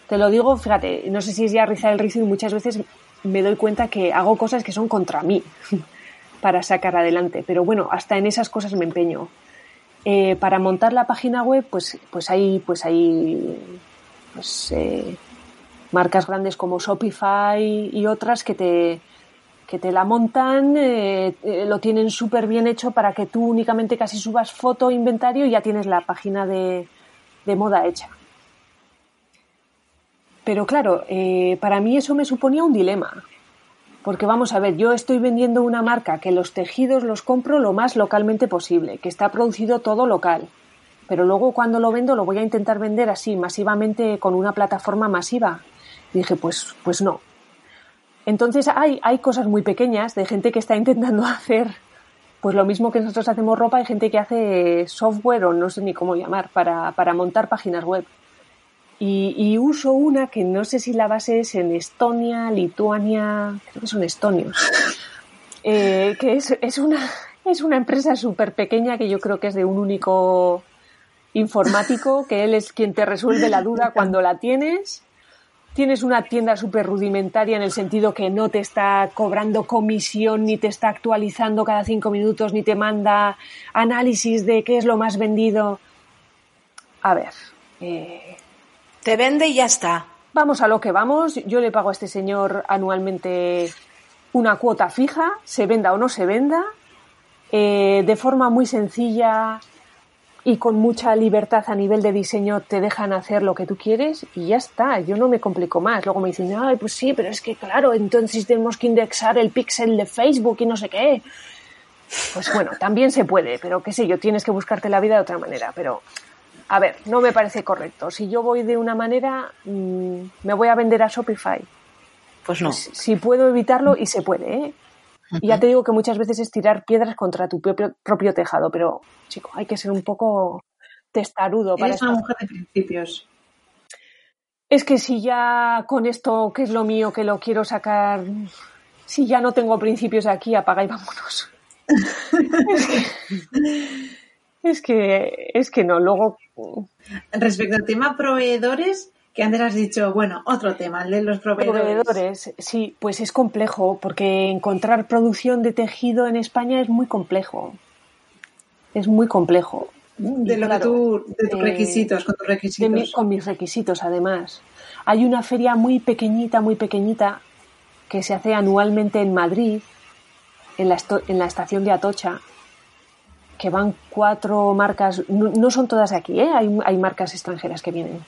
Speaker 3: Te lo digo, fíjate, no sé si es ya rizar el rizo y muchas veces me doy cuenta que hago cosas que son contra mí *laughs* para sacar adelante, pero bueno, hasta en esas cosas me empeño. Eh, para montar la página web, pues, pues hay, pues hay pues, eh, marcas grandes como Shopify y otras que te, que te la montan, eh, lo tienen súper bien hecho para que tú únicamente casi subas foto, inventario y ya tienes la página de moda hecha. Pero claro, eh, para mí eso me suponía un dilema. Porque vamos a ver, yo estoy vendiendo una marca que los tejidos los compro lo más localmente posible, que está producido todo local. Pero luego cuando lo vendo lo voy a intentar vender así, masivamente, con una plataforma masiva. dije, pues, pues no. Entonces hay, hay cosas muy pequeñas de gente que está intentando *laughs* hacer pues lo mismo que nosotros hacemos ropa, hay gente que hace software o no sé ni cómo llamar para, para montar páginas web. Y, uso una que no sé si la base es en Estonia, Lituania, creo que son estonios, *laughs* eh, que es, es, una, es una empresa súper pequeña que yo creo que es de un único informático, que él es quien te resuelve la duda cuando la tienes. Tienes una tienda súper rudimentaria en el sentido que no te está cobrando comisión, ni te está actualizando cada cinco minutos, ni te manda análisis de qué es lo más vendido. A ver, eh,
Speaker 2: te vende y ya está.
Speaker 3: Vamos a lo que vamos. Yo le pago a este señor anualmente una cuota fija, se venda o no se venda, eh, de forma muy sencilla y con mucha libertad a nivel de diseño te dejan hacer lo que tú quieres y ya está, yo no me complico más. Luego me dicen, ay, pues sí, pero es que claro, entonces tenemos que indexar el pixel de Facebook y no sé qué. Pues bueno, también se puede, pero qué sé yo, tienes que buscarte la vida de otra manera, pero a ver, no me parece correcto. Si yo voy de una manera, mm, me voy a vender a Shopify.
Speaker 2: Pues no.
Speaker 3: Si, puedo evitarlo, y se puede, ¿eh? Y ya te digo que muchas veces es tirar piedras contra tu propio, tejado, pero, chico, hay que ser un poco testarudo
Speaker 1: para Eres una mujer de principios.
Speaker 3: Es que si ya con esto, que es lo mío, que lo quiero sacar Si ya no tengo principios aquí, apaga y vámonos. *laughs* es, que, es que no, luego.
Speaker 1: Respecto al tema proveedores, que antes has dicho, bueno, otro tema, el de los proveedores.
Speaker 3: Proveedores, sí, pues es complejo, porque encontrar producción de tejido en España es muy complejo. Es muy complejo.
Speaker 1: De lo que tú, de tus eh, requisitos, con tus requisitos.
Speaker 3: con mis requisitos, además. Hay una feria muy pequeñita, muy pequeñita, que se hace anualmente en Madrid, en la, en la estación de Atocha, que van cuatro marcas, no, son todas aquí, ¿eh? hay, hay, marcas extranjeras que vienen.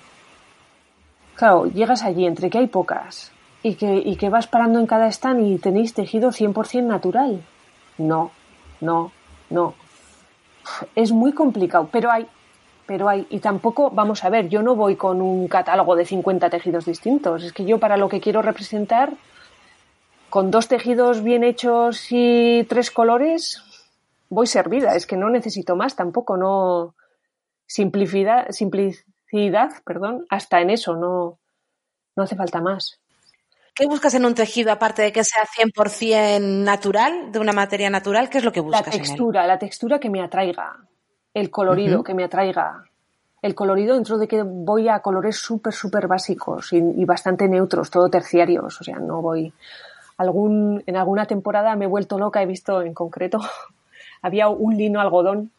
Speaker 3: Claro, llegas allí entre que hay pocas y que, y que vas parando en cada stand y tenéis tejido 100% natural. No, no, no. Es muy complicado, pero hay, pero hay, y tampoco, vamos a ver, yo no voy con un catálogo de 50 tejidos distintos, es que yo para lo que quiero representar, con dos tejidos bien hechos y tres colores, voy servida, es que no necesito más tampoco, no simplicidad, simplicidad, perdón, hasta en eso no, no hace falta más.
Speaker 2: ¿Qué buscas en un tejido aparte de que sea 100% natural, de una materia natural? ¿Qué es lo que buscas?
Speaker 3: La textura, la textura que me atraiga, el colorido que me atraiga. El colorido dentro de que voy a colores súper, súper básicos y, y, bastante neutros, todo terciarios, o sea, no voy... Algún, en alguna temporada me he vuelto loca, he visto en concreto había un lino algodón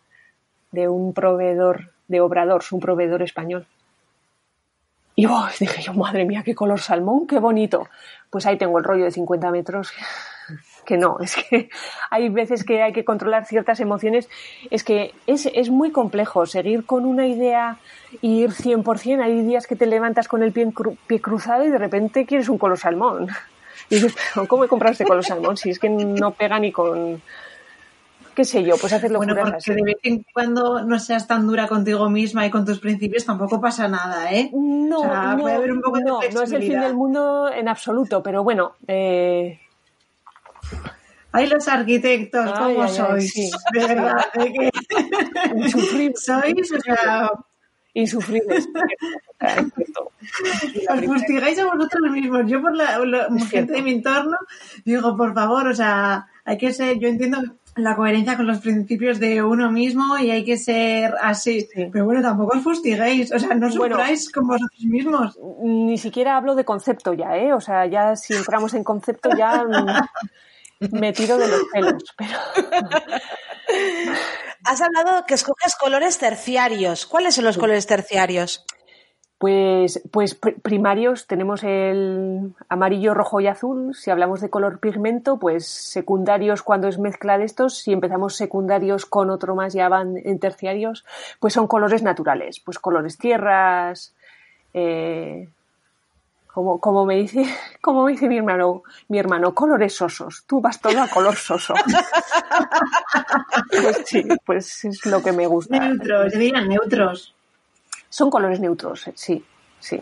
Speaker 3: de un proveedor de Obradors, un proveedor español. Y oh, dije yo, madre mía, qué color salmón, qué bonito. Pues ahí tengo el rollo de 50 metros. *laughs* Que no, es que hay veces que hay que controlar ciertas emociones. Es que es, es muy complejo seguir con una idea y ir 100%. Hay días que te levantas con el pie, pie cruzado y de repente quieres un color salmón. *laughs* Y dices, ¿cómo he comprado este color salmón? Si es que no pega ni con, qué sé yo, pues hacerlo
Speaker 1: Bueno, porque de vez en cuando no seas tan dura contigo misma y con tus principios tampoco pasa nada, ¿eh?
Speaker 3: No, no, no, no es el fin del mundo en absoluto, pero bueno. Eh...
Speaker 1: Ay, los arquitectos, ¿cómo sois? sí. *laughs* De verdad, ¿de qué? Sois, o sea...
Speaker 3: Insufribles. *laughs*
Speaker 1: Os fustigáis a vosotros mismos. Yo por la, gente de mi entorno digo, por favor, o sea, hay que ser, yo entiendo la coherencia con los principios de uno mismo y hay que ser así. Pero bueno, tampoco os fustiguéis, o sea, no sufráis con vosotros mismos.
Speaker 3: Ni siquiera hablo de concepto ya, ¿eh? O sea, ya si entramos en concepto ya me tiro de los pelos, pero...
Speaker 2: Has hablado que escoges colores terciarios. ¿Cuáles son los colores terciarios?
Speaker 3: Pues, pues primarios tenemos el amarillo, rojo y azul. Si hablamos de color pigmento, pues secundarios cuando es mezcla de estos. Si empezamos secundarios con otro más ya van en terciarios, pues son colores naturales. Pues colores tierras, eh, como, como, me dice, *laughs* como me dice mi hermano, mi hermano, colores sosos. Tú vas todo a color soso. *laughs* pues sí, pues es lo que me gusta.
Speaker 1: Neutros, dirían neutros.
Speaker 3: Son colores neutros, eh, sí, sí.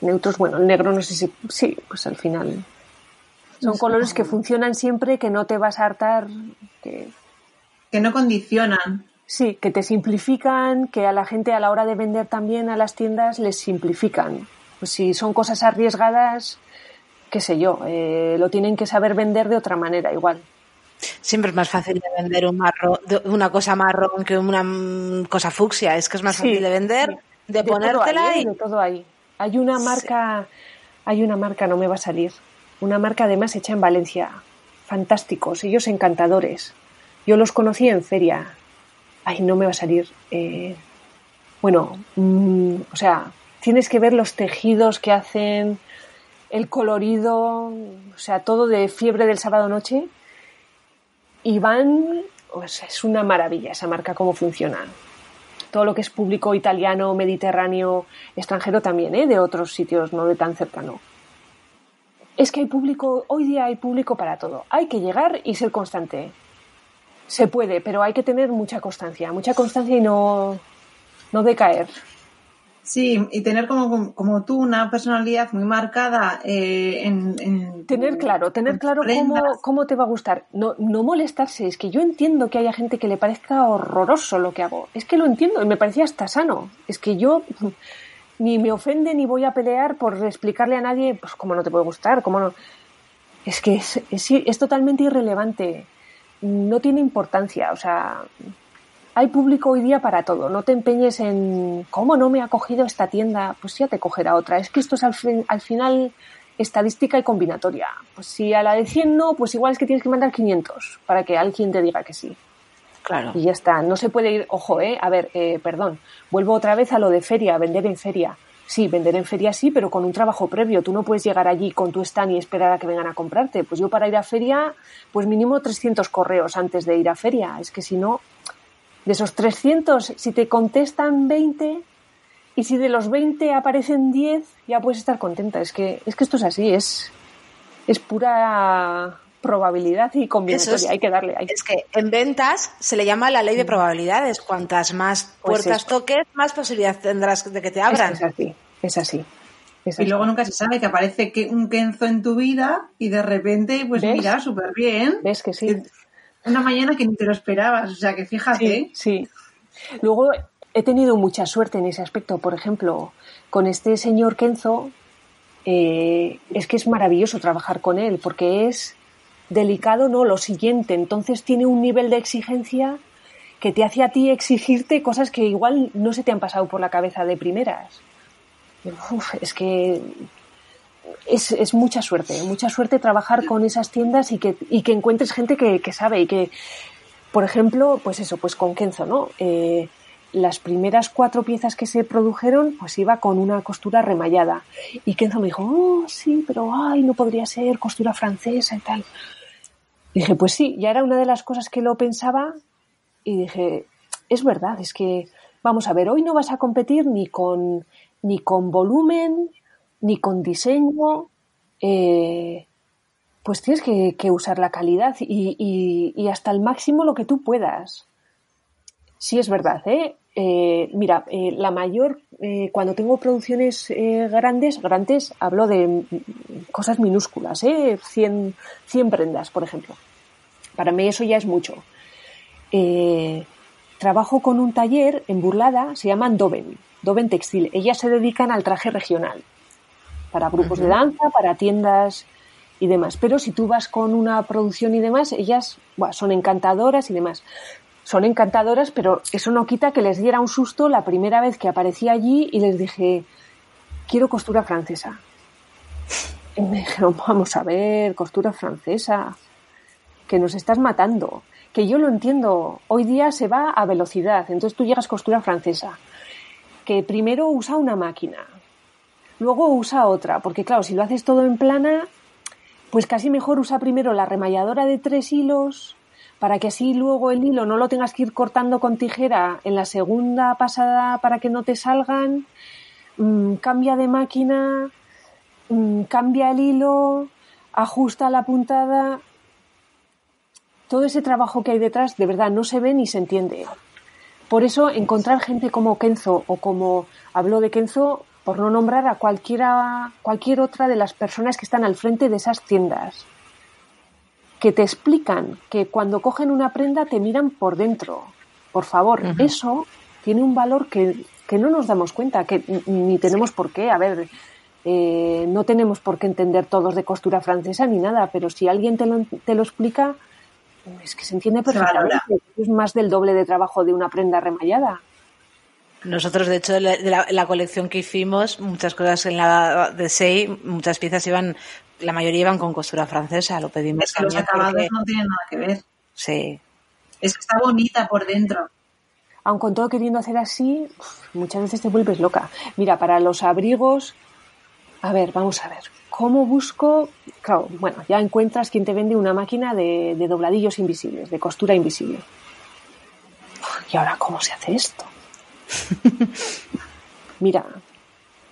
Speaker 3: Neutros, bueno, el negro no sé si. Sí, pues al final. Son colores que funcionan siempre, que no te vas a hartar. Que,
Speaker 1: que no condicionan.
Speaker 3: Sí, que te simplifican, que a la gente a la hora de vender también a las tiendas les simplifican. Pues si son cosas arriesgadas, qué sé yo, eh, lo tienen que saber vender de otra manera igual.
Speaker 2: Siempre es más fácil de vender un marrón, una cosa marrón que una mm, cosa fucsia. Es que es más fácil de vender, de, ponértela
Speaker 3: ¿eh? y... De todo ahí. Hay una marca, hay una marca, no me va a salir. Una marca además hecha en Valencia. Fantásticos, ellos encantadores. Yo los conocí en feria. Ay, no me va a salir. Eh, bueno, mm, o sea, tienes que ver los tejidos que hacen, el colorido, o sea, todo de fiebre del sábado noche y van, es una maravilla esa marca, cómo funciona. Todo lo que es público italiano, mediterráneo, extranjero también, ¿eh? de otros sitios, no de tan cercano. Es que hay público, hoy día hay público para todo. Hay que llegar y ser constante. Se puede, pero hay que tener mucha constancia, mucha constancia y no, no decaer.
Speaker 1: Sí, y tener como, como tú una personalidad muy marcada eh, en,
Speaker 3: Tener claro, tener claro cómo, cómo, te va a gustar. No, no molestarse, es que yo entiendo que haya gente que le parezca horroroso lo que hago. Es que lo entiendo y me parecía hasta sano. Es que yo *laughs* ni me ofende ni voy a pelear por explicarle a nadie pues cómo no te puede gustar, cómo no... es que es, es, totalmente irrelevante, no tiene importancia, o sea, hay público hoy día para todo, no te empeñes en cómo no me ha cogido esta tienda, pues ya te cogerá otra, es que esto es al, al final estadística y combinatoria, pues si a la de 100 no, pues igual es que tienes que mandar 500 para que alguien te diga que sí.
Speaker 2: Claro.
Speaker 3: Y ya está, no se puede ir, ojo, eh, a ver, eh, perdón, vuelvo otra vez a lo de feria, vender en feria Sí, vender en feria sí, pero con un trabajo previo. Tú no puedes llegar allí con tu stand y esperar a que vengan a comprarte. Pues yo para ir a feria, pues mínimo 300 correos antes de ir a feria. Es que si no, de esos 300, si te contestan 20 y si de los 20 aparecen 10, ya puedes estar contenta. Es que, es que esto es así, es, es pura probabilidad y combinatoria, hay que darle. ahí.
Speaker 2: Es que en ventas se le llama la ley de probabilidades. Cuantas más pues puertas toques, más posibilidad tendrás de que te abran.
Speaker 3: Es, así, es así.
Speaker 1: y luego nunca se sabe que aparece un Kenzo en tu vida y de repente, pues mira, súper bien.
Speaker 3: Ves que sí.
Speaker 1: Una mañana que ni te lo esperabas, o sea que fíjate.
Speaker 3: Sí, Luego he tenido mucha suerte en ese aspecto. Por ejemplo, con este señor Kenzo, eh, es que es maravilloso trabajar con él porque es delicado, no, lo siguiente. Entonces tiene un nivel de exigencia que te hace a ti exigirte cosas que igual no se te han pasado por la cabeza de primeras. es que es, es, mucha suerte, mucha suerte trabajar con esas tiendas y que, y que encuentres gente que, que, sabe y que, por ejemplo, pues eso, pues con Kenzo, ¿no? Eh, las primeras cuatro piezas que se produjeron, pues iba con una costura remallada. Y Kenzo me dijo, oh, sí, pero ay, no podría ser costura francesa y tal dije, pues sí, ya era una de las cosas que lo pensaba y dije, es verdad, es que, vamos a ver, hoy no vas a competir ni con, ni con volumen, ni con diseño, eh, pues tienes que, usar la calidad y, hasta el máximo lo que tú puedas. Sí, es verdad, ¿eh? eh mira, eh, la mayor, cuando tengo producciones grandes, grandes, hablo de cosas minúsculas, ¿eh? 100, 100 prendas, por ejemplo. Para mí eso ya es mucho. Eh, trabajo con un taller en Burlada, se llaman Doven, Doven Textil. Ellas se dedican al traje regional, para grupos de danza, para tiendas y demás. Pero si tú vas con una producción y demás, ellas son encantadoras y demás. Son encantadoras, pero eso no quita que les diera un susto la primera vez que aparecí allí y les dije, quiero costura francesa. Y me dijeron, vamos a ver, costura francesa que nos estás matando, que yo lo entiendo, hoy día se va a velocidad, entonces tú llegas costura francesa, que primero usa una máquina, luego usa otra, porque claro, si lo haces todo en plana, pues casi mejor usa primero la remalladora de tres hilos, para que así luego el hilo no lo tengas que ir cortando con tijera en la segunda pasada para que no te salgan, mm, cambia de máquina, mm, cambia el hilo, ajusta la puntada, todo ese trabajo que hay detrás de verdad no se ve ni se entiende. Por eso encontrar gente como Kenzo o como habló de Kenzo, por no nombrar a cualquiera, cualquier otra de las personas que están al frente de esas tiendas, que te explican que cuando cogen una prenda te miran por dentro. Por favor, eso tiene un valor que, no nos damos cuenta, que ni tenemos por qué. A ver, eh, no tenemos por qué entender todos de costura francesa ni nada, pero si alguien te lo, te lo explica, es que se entiende perfectamente. es más del doble de trabajo de una prenda remallada.
Speaker 2: Nosotros, de hecho, de la, colección que hicimos, muchas cosas en la de Sei, muchas piezas iban, la mayoría iban con costura francesa, lo pedimos.
Speaker 1: Es que los acabados no tienen nada que ver.
Speaker 2: Sí.
Speaker 1: Es que está bonita por dentro.
Speaker 3: Aun con todo queriendo hacer así, muchas veces te vuelves loca. Mira, para los abrigos, a ver, vamos a ver. ¿Cómo busco? Claro, bueno, ya encuentras quien te vende una máquina de, dobladillos invisibles, de costura invisible. ¿Y ahora cómo se hace esto? *laughs* Mira,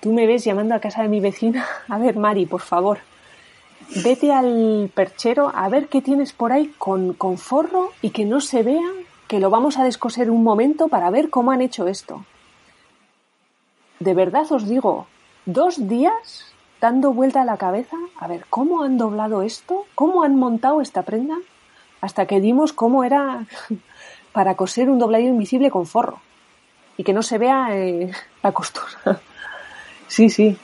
Speaker 3: tú me ves llamando a casa de mi vecina. *laughs* A ver, Mari, por favor, vete al perchero a ver qué tienes por ahí con, con forro y que no se vea que lo vamos a descoser un momento para ver cómo han hecho esto. De verdad os digo, dos días dando vuelta a la cabeza, a ver, ¿cómo han doblado esto? ¿Cómo han montado esta prenda? Hasta que dimos cómo era *laughs* para coser un dobladillo invisible con forro y que no se vea eh, la costura. *laughs* sí, sí.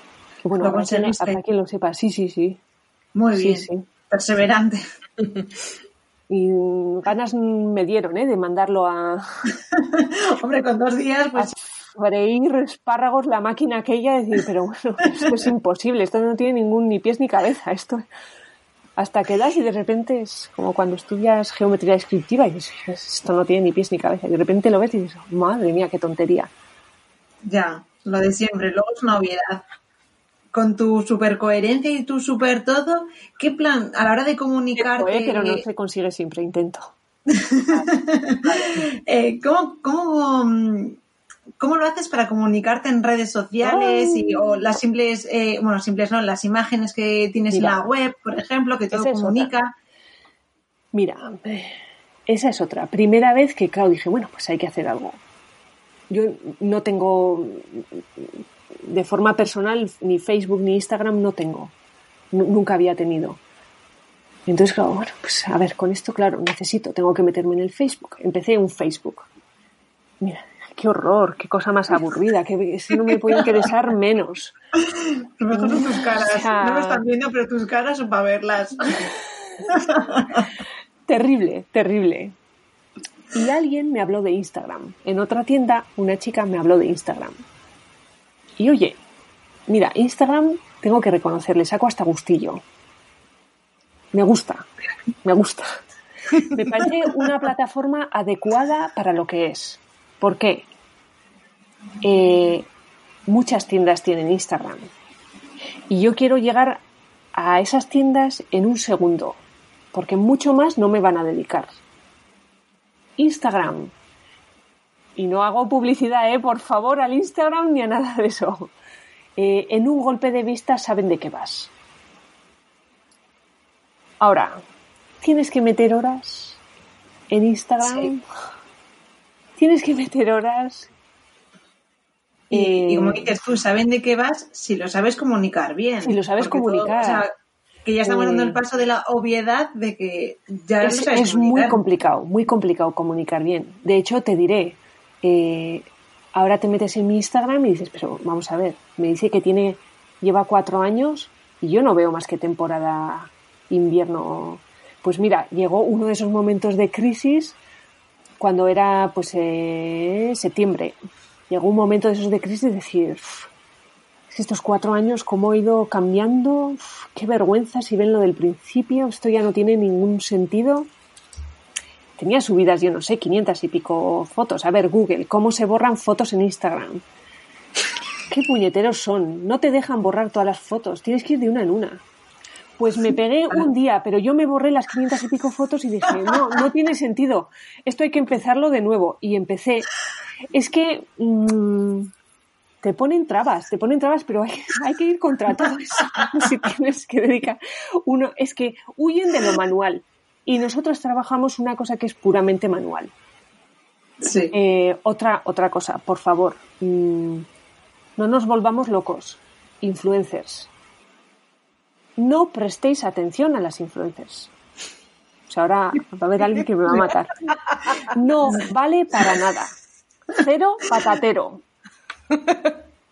Speaker 3: Bueno, para, quien lo sepa, sí, sí, sí.
Speaker 1: Muy bien. perseverante.
Speaker 3: Y ganas me dieron, ¿eh? De mandarlo a... *laughs*
Speaker 1: Hombre, con dos días, pues...
Speaker 3: freír espárragos la máquina aquella, decir, pero bueno, esto es *laughs* imposible, esto no tiene ningún ni pies ni cabeza, esto hasta que das y de repente es como cuando estudias geometría descriptiva y dices, esto no tiene ni pies ni cabeza, y de repente lo ves y dices, madre mía, qué tontería.
Speaker 1: Ya, lo de siempre, luego es una obviedad. Con tu super coherencia y tu super todo, ¿qué plan a la hora de comunicarte?
Speaker 3: pero no se consigue siempre, intento. *laughs*
Speaker 1: eh, ¿cómo, cómo, ¿Cómo lo haces para comunicarte en redes sociales y, o las simples, eh, bueno, simples no, las imágenes que tienes en la web, por ejemplo, que todo comunica?
Speaker 3: Mira, esa es otra. Primera vez que, claro, dije, bueno, pues hay que hacer algo. Yo no tengo, de forma personal, ni Facebook ni Instagram no tengo. nunca había tenido. Entonces, claro, bueno, pues a ver, con esto, claro, necesito, tengo que meterme en el Facebook. Empecé un Facebook. Mira, qué horror, qué cosa más aburrida, que si no me puede interesar menos.
Speaker 1: Lo mejor son tus caras. No me están viendo, pero tus caras son para verlas. *laughs*
Speaker 3: terrible, terrible. Y alguien me habló de Instagram. En otra tienda, una chica me habló de Instagram. Y oye, mira, Instagram tengo que reconocerle, saco hasta gustillo. Me gusta, me gusta. Me parece una plataforma adecuada para lo que es. ¿Por qué? Eh, muchas tiendas tienen Instagram. Y yo quiero llegar a esas tiendas en un segundo, porque mucho más no me van a dedicar. Instagram. Y no hago publicidad, ¿eh? por favor, al Instagram ni a nada de eso. Eh, en un golpe de vista saben de qué vas. Ahora, tienes que meter horas en Instagram tienes que meter horas.
Speaker 1: Y, como eh, dices tú, saben de qué vas si lo sabes comunicar bien.
Speaker 3: Si lo sabes comunicar.
Speaker 1: que ya estamos dando el eh, paso de la obviedad de que ya
Speaker 3: es, es muy complicado, muy complicado comunicar bien. De hecho, te diré, eh, ahora te metes en mi Instagram y dices, pero vamos a ver, me dice que tiene, lleva cuatro años y yo no veo más que temporada invierno. Pues mira, llegó uno de esos momentos de crisis cuando era pues eh, septiembre. Llegó un momento de esos de crisis de decir, estos cuatro años, cómo he ido cambiando, qué vergüenza si ven lo del principio, esto ya no tiene ningún sentido. Tenía subidas, yo no sé, 500 y pico fotos. A ver, Google, ¿cómo se borran fotos en Instagram? ¿Qué puñeteros son? No te dejan borrar todas las fotos, tienes que ir de una en una. Pues me pegué un día, pero yo me borré las 500 y pico fotos y dije, no, no tiene sentido. Esto hay que empezarlo de nuevo. Y empecé. Es que mm, te ponen trabas, te ponen trabas, pero hay, hay que ir contra todo eso. *laughs* si tienes que dedicar. Uno, es que huyen de lo manual. Y nosotros trabajamos una cosa que es puramente manual.
Speaker 1: Sí.
Speaker 3: Eh, otra, otra cosa, por favor. Mm, no nos volvamos locos. Influencers no prestéis atención a las influencers. O sea, ahora va a haber alguien que me va a matar. No vale para nada. Cero patatero.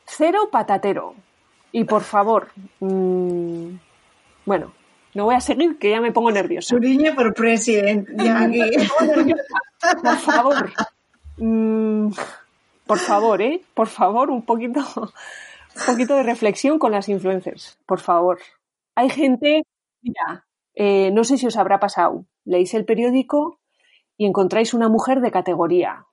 Speaker 3: Cero patatero. Y por favor, mmm, bueno, no voy a seguir que ya me pongo nerviosa.
Speaker 1: niña por presidente. *laughs*
Speaker 3: Por favor. Mm, por favor, ¿eh? Por favor, un poquito, un poquito de reflexión con las influencers. Por favor. Hay gente, mira, eh, no sé si os habrá pasado, leéis el periódico y encontráis una mujer de categoría,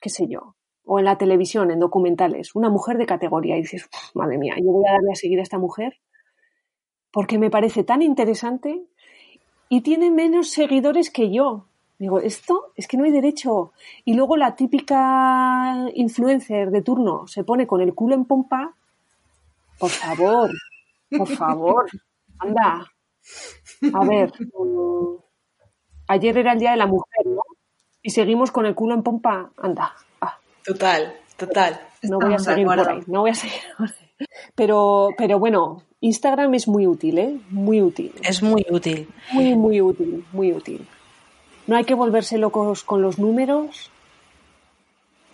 Speaker 3: qué sé yo, o en la televisión, en documentales, una mujer de categoría y dices, madre mía, yo voy a darle a seguir a esta mujer porque me parece tan interesante y tiene menos seguidores que yo. Digo, esto es que no hay derecho. Y luego la típica influencer de turno se pone con el culo en pompa. Por favor, por favor, anda. A ver, mm, ayer era el Día de la Mujer, ¿no? Y seguimos con el culo en pompa, anda.
Speaker 1: Total, total.
Speaker 3: No voy a seguir por ahí, no voy a seguir *laughs* Pero, pero bueno, Instagram es muy útil, ¿eh? Muy útil.
Speaker 2: Es muy útil.
Speaker 3: Muy, muy útil, muy útil. No hay que volverse locos con los números.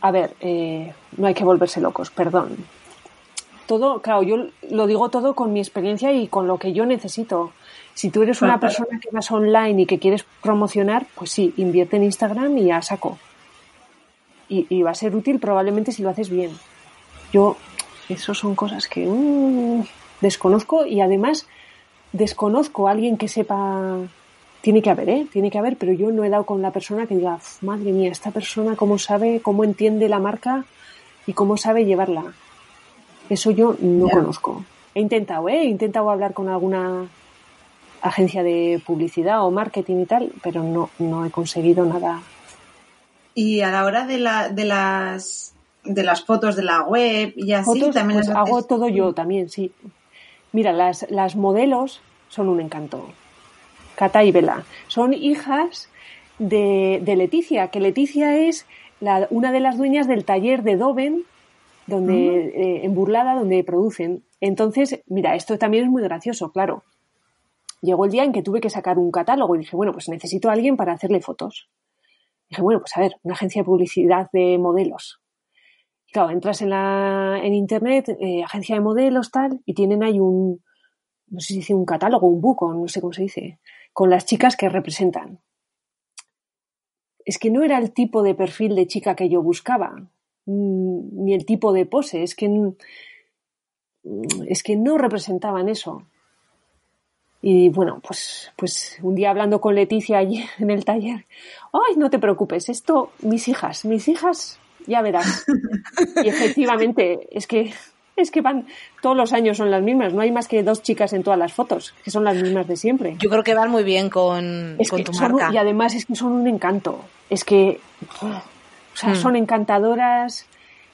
Speaker 3: A ver, eh, no hay que volverse locos, perdón todo, claro, yo lo digo todo con mi experiencia y con lo que yo necesito. Si tú eres una persona que vas online y que quieres promocionar, pues sí, invierte en Instagram y a saco. Y, va a ser útil probablemente si lo haces bien. Yo, eso son cosas que mm, desconozco y además desconozco a alguien que sepa. Tiene que haber, ¿eh? Tiene que haber, pero yo no he dado con la persona que diga, madre mía, esta persona cómo sabe, cómo entiende la marca y cómo sabe llevarla. Eso yo no conozco. He intentado, ¿eh? He intentado hablar con alguna agencia de publicidad o marketing y tal, pero no, no he conseguido nada.
Speaker 1: Y a la hora de, la, de las de las fotos de la web y así también
Speaker 3: pues hago todo yo también, sí. Mira, las, las modelos son un encanto. Cata y Vela. Son hijas de, de Leticia, que Leticia es la, una de las dueñas del taller de Doven, donde, eh, en Burlada, donde producen. Entonces, mira, esto también es muy gracioso, claro llegó el día en que tuve que sacar un catálogo y dije, bueno, pues necesito a alguien para hacerle fotos. dije, bueno, pues a ver, una agencia de publicidad de modelos. Y claro, entras en, la, en internet, eh, agencia de modelos, tal, y tienen ahí un, no sé si dice un catálogo, un book, no sé cómo se dice, con las chicas que representan. Es que no era el tipo de perfil de chica que yo buscaba, ni el tipo de pose, es que, es que no representaban eso. Y bueno, pues, pues un día hablando con Leticia allí *laughs* en el taller, ay, no te preocupes, esto, mis hijas, mis hijas, ya verás. y efectivamente, es que, es que van, todos los años son las mismas, no hay más que dos chicas en todas las fotos, que son las mismas de siempre.
Speaker 2: Yo creo que van muy bien con, tu marca.
Speaker 3: y además es que son un encanto, es que, o sea, hmm. son encantadoras,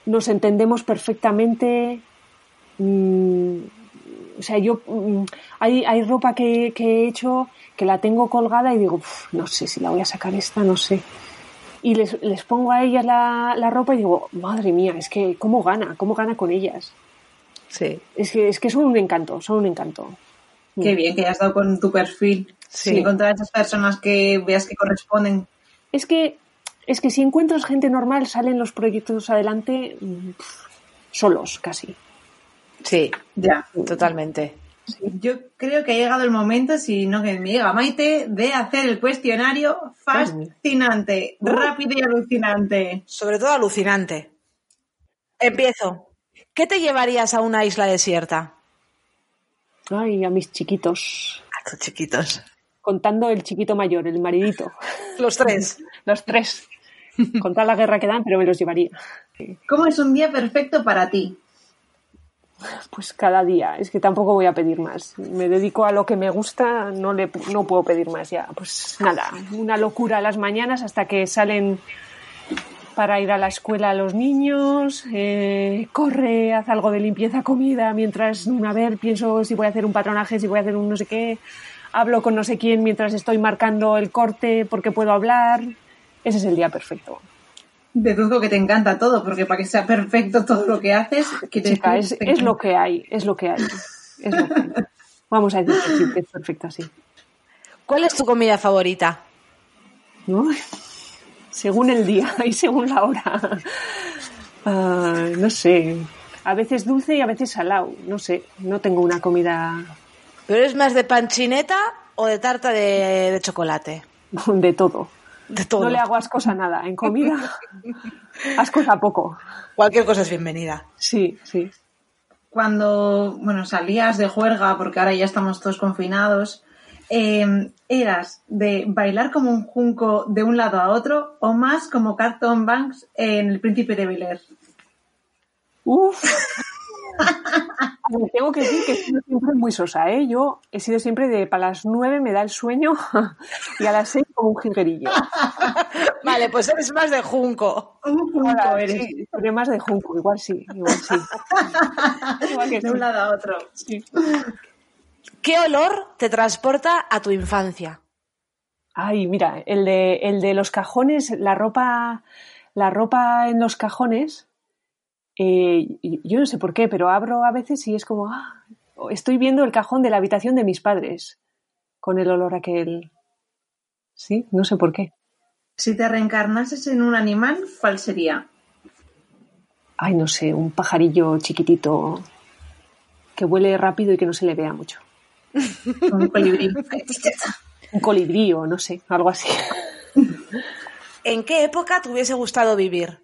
Speaker 3: nos entendemos perfectamente. Mmm, o sea, yo mm, hay, hay ropa que, he hecho que la tengo colgada y digo, no sé si la voy a sacar esta, no sé. Y les, les pongo a ellas la, la, ropa y digo, madre mía, es que cómo gana, cómo gana con ellas.
Speaker 2: Sí.
Speaker 3: Es que, es que son un encanto, son un encanto.
Speaker 1: Qué bien que hayas dado con tu perfil. Sí. Encontrar esas personas que veas que corresponden.
Speaker 3: Es que, es que si encuentras gente normal, salen los proyectos adelante solos, casi.
Speaker 2: Sí, ya, totalmente.
Speaker 1: Yo creo que ha llegado el momento, si no que me llega Maite, de hacer el cuestionario fascinante, rápido y alucinante.
Speaker 2: Sobre todo alucinante. Empiezo. ¿Qué te llevarías a una isla desierta?
Speaker 3: Ay, a mis chiquitos.
Speaker 2: A tus chiquitos.
Speaker 3: Contando el chiquito mayor, el maridito.
Speaker 2: Los tres. *laughs*
Speaker 3: los tres. *laughs* Contar la guerra que dan, pero me los llevaría.
Speaker 1: ¿Cómo es un día perfecto para ti?
Speaker 3: Pues cada día, es que tampoco voy a pedir más. Me dedico a lo que me gusta, no, le, no puedo pedir más ya. Pues nada, una locura a las mañanas hasta que salen para ir a la escuela a los niños, eh, corre, haz algo de limpieza, comida, mientras, a ver, pienso si voy a hacer un patronaje, si voy a hacer un no sé qué, hablo con no sé quién mientras estoy marcando el corte porque puedo hablar. Ese es el día perfecto.
Speaker 1: Deduzco que te encanta todo, porque para que sea perfecto todo lo que haces,
Speaker 3: es, lo que hay, es lo que hay. Vamos a decir que es perfecto así.
Speaker 2: ¿Cuál es tu comida favorita?
Speaker 3: Según el día y según la hora. Ah, no sé. A veces dulce y a veces salado. No sé. No tengo una comida.
Speaker 2: ¿Pero es más de panchineta o de tarta de chocolate?
Speaker 3: De todo. No le hago ascos a nada. En comida, *laughs* ascos a poco.
Speaker 2: Cualquier cosa es bienvenida.
Speaker 3: Sí, sí.
Speaker 1: Cuando, bueno, salías de juerga, porque ahora ya estamos todos confinados, em, ¿eras de bailar como un junco de un lado a otro o más como Carton Banks en El Príncipe de Bel
Speaker 3: Uf. Tengo que decir que he sido siempre muy sosa, ¿eh? Yo he sido siempre de para las nueve me da el sueño *laughs* y a las seis como un jilguerillo. *laughs*
Speaker 2: vale, pues eres más de junco.
Speaker 1: Un junco eres.
Speaker 3: Sí, más de junco, igual sí, igual sí. *laughs*
Speaker 1: de un lado a otro. Sí.
Speaker 2: ¿Qué olor te transporta a tu infancia?
Speaker 3: Ay, mira, el de, el de los cajones, la ropa, la ropa en los cajones, eh, yo no sé por qué, pero abro a veces y es como, ah, estoy viendo el cajón de la habitación de mis padres con el olor aquel. Sí, no sé por qué.
Speaker 1: Si te reencarnases en un animal, ¿cuál sería?
Speaker 3: Ay, no sé, un pajarillo chiquitito, que vuele rápido y que no se le vea mucho. *laughs*
Speaker 1: Un colibrí. *laughs*
Speaker 3: Un colibrí o no sé, algo así.
Speaker 2: ¿En qué época te hubiese gustado vivir?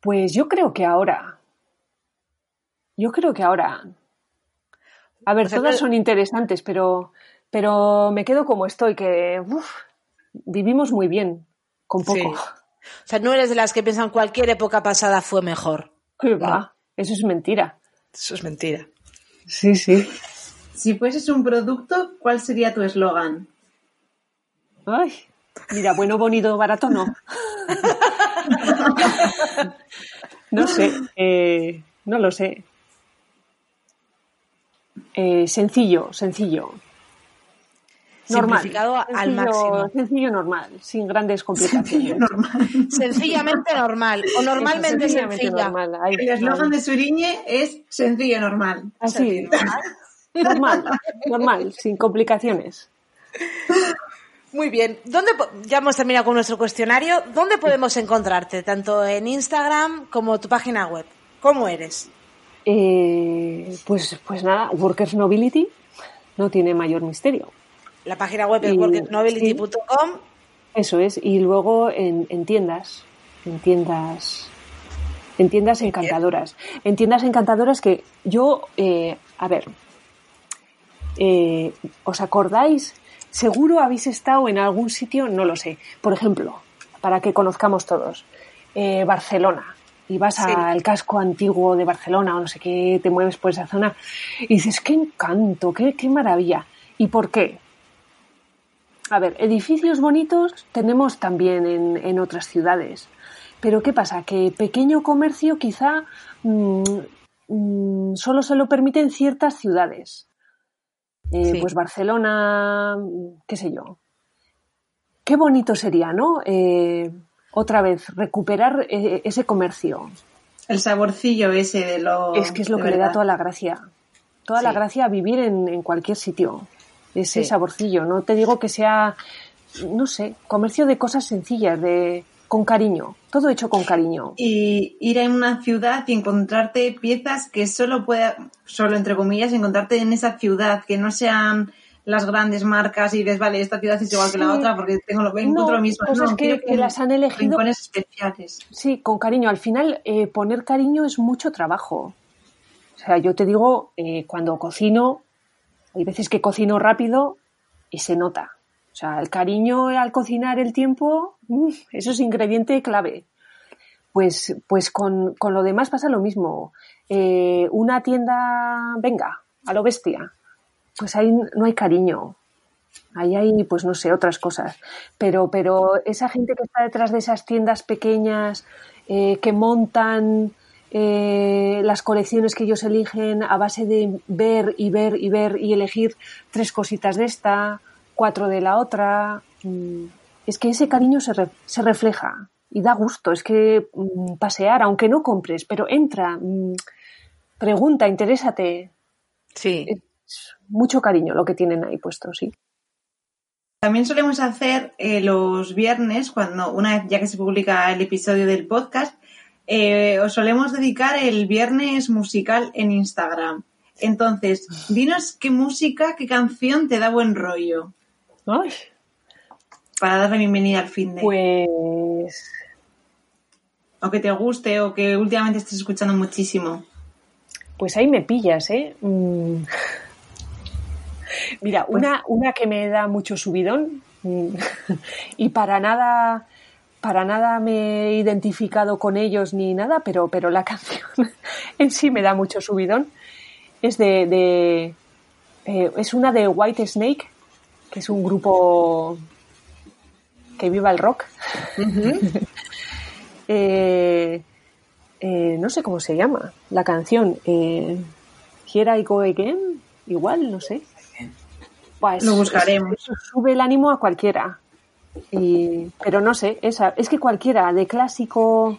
Speaker 3: Pues yo creo que ahora. Yo creo que ahora. A ver,
Speaker 2: O sea,
Speaker 3: todas son interesantes, pero, pero me quedo como estoy, que uf, vivimos muy bien, con poco.
Speaker 2: Sí. O sea, no eres de las que piensan cualquier época pasada fue mejor. *laughs*
Speaker 3: ¿Qué va? Eso es mentira.
Speaker 2: Eso es mentira.
Speaker 3: Sí, sí.
Speaker 1: Si fueses un producto, ¿cuál sería tu eslogan?
Speaker 3: Ay, mira, bueno, bonito, barato, no. *laughs* no sé, eh, no lo sé. Eh, sencillo, sencillo. Normal.
Speaker 2: Simplificado al
Speaker 3: Sencillo-
Speaker 2: máximo.
Speaker 3: Sencillo, normal, sin grandes complicaciones.
Speaker 1: Normal.
Speaker 2: Sencillamente normal. O normalmente
Speaker 3: Eso,
Speaker 2: sencilla.
Speaker 3: normal. Ay,
Speaker 1: El eslogan de Suriñe es sencillo, normal.
Speaker 3: Así, normal, normal, sin complicaciones.
Speaker 2: Muy bien. ¿Dónde ya hemos terminado con nuestro cuestionario. ¿Dónde podemos encontrarte? Tanto en Instagram como tu página web. ¿Cómo eres?
Speaker 3: Eh, pues, pues nada, Workers Nobility no tiene mayor misterio.
Speaker 2: La página web es worknobility.com.
Speaker 3: Eso es, y luego en, en tiendas, en tiendas, en tiendas encantadoras, en tiendas encantadoras que yo, eh, a ver, eh, ¿os acordáis? Seguro habéis estado en algún sitio, no lo sé. Por ejemplo, para que conozcamos todos, eh, Barcelona. Y vas
Speaker 2: Sí.
Speaker 3: al casco antiguo de Barcelona o no sé qué, te mueves por esa zona y dices, qué encanto, qué, qué maravilla. ¿Y por qué? A ver, edificios bonitos tenemos también en, en otras ciudades. Pero ¿qué pasa? Que pequeño comercio quizá mm, mm, solo se lo permiten ciertas ciudades. Eh,
Speaker 2: Sí.
Speaker 3: Pues Barcelona, qué sé yo. Qué bonito sería, ¿no? Eh, otra vez, recuperar eh, ese comercio.
Speaker 1: El saborcillo ese de lo.
Speaker 3: Es que es lo que le da toda la gracia. Toda la gracia a vivir en, en cualquier sitio. Ese
Speaker 2: Sí.
Speaker 3: saborcillo. No te digo que sea, no sé, comercio de cosas sencillas, de con cariño. Todo hecho con cariño.
Speaker 1: Y ir a una ciudad y encontrarte piezas que solo pueda, solo entre comillas, encontrarte en esa ciudad, que no sean las grandes marcas y dices, vale, esta ciudad es igual que la otra porque tengo lo encuentro
Speaker 3: No,
Speaker 1: lo mismo.
Speaker 3: cosas
Speaker 1: No,
Speaker 3: que-
Speaker 1: quiero
Speaker 3: que las han elegido-
Speaker 1: rincones especiales.
Speaker 3: Sí, con cariño. Al final, eh, poner cariño es mucho trabajo. O sea, yo te digo, eh, cuando cocino, hay veces que cocino rápido y se nota. O sea, el cariño al cocinar el tiempo, eso es ingrediente clave. Pues, pues con, con lo demás pasa lo mismo. Eh, una tienda, venga, a lo bestia. Pues ahí no hay cariño. Ahí hay, pues no sé, otras cosas. Pero, pero esa gente que está detrás de esas tiendas pequeñas, eh, que montan eh, las colecciones que ellos eligen a base de ver y ver y ver y elegir tres cositas de esta, cuatro de la otra, es que ese cariño se, re- se refleja y da gusto. Es que mm, pasear, aunque no compres, pero entra, mm, pregunta, interésate.
Speaker 2: Sí.
Speaker 3: Es mucho cariño lo que tienen ahí puesto, sí.
Speaker 1: También solemos hacer eh, los viernes, cuando una vez ya que se publica el episodio del podcast, eh, os solemos dedicar el viernes musical en Instagram. Entonces, dinos qué música, qué canción te da buen rollo
Speaker 3: Ay,
Speaker 1: para dar la bienvenida al fin de.
Speaker 3: pues
Speaker 1: O que te guste o que últimamente estés escuchando muchísimo.
Speaker 3: Pues ahí me pillas, ¿eh? Mm. Mira,
Speaker 1: Pues-
Speaker 3: una, una que me da mucho subidón mm, *laughs* y para nada, para nada me he identificado con ellos ni nada, pero, pero la *laughs* canción en sí me da mucho subidón. Es de, de eh, es una de White Snake, que es un grupo que viva el rock. *laughs* Eh, eh, no sé cómo se llama la canción. Eh, Here I Go Again, igual, no sé. Buah, es-
Speaker 1: Lo buscaremos.
Speaker 3: Eso sube el ánimo a cualquiera. Y- pero no sé, esa, es que cualquiera, de clásico,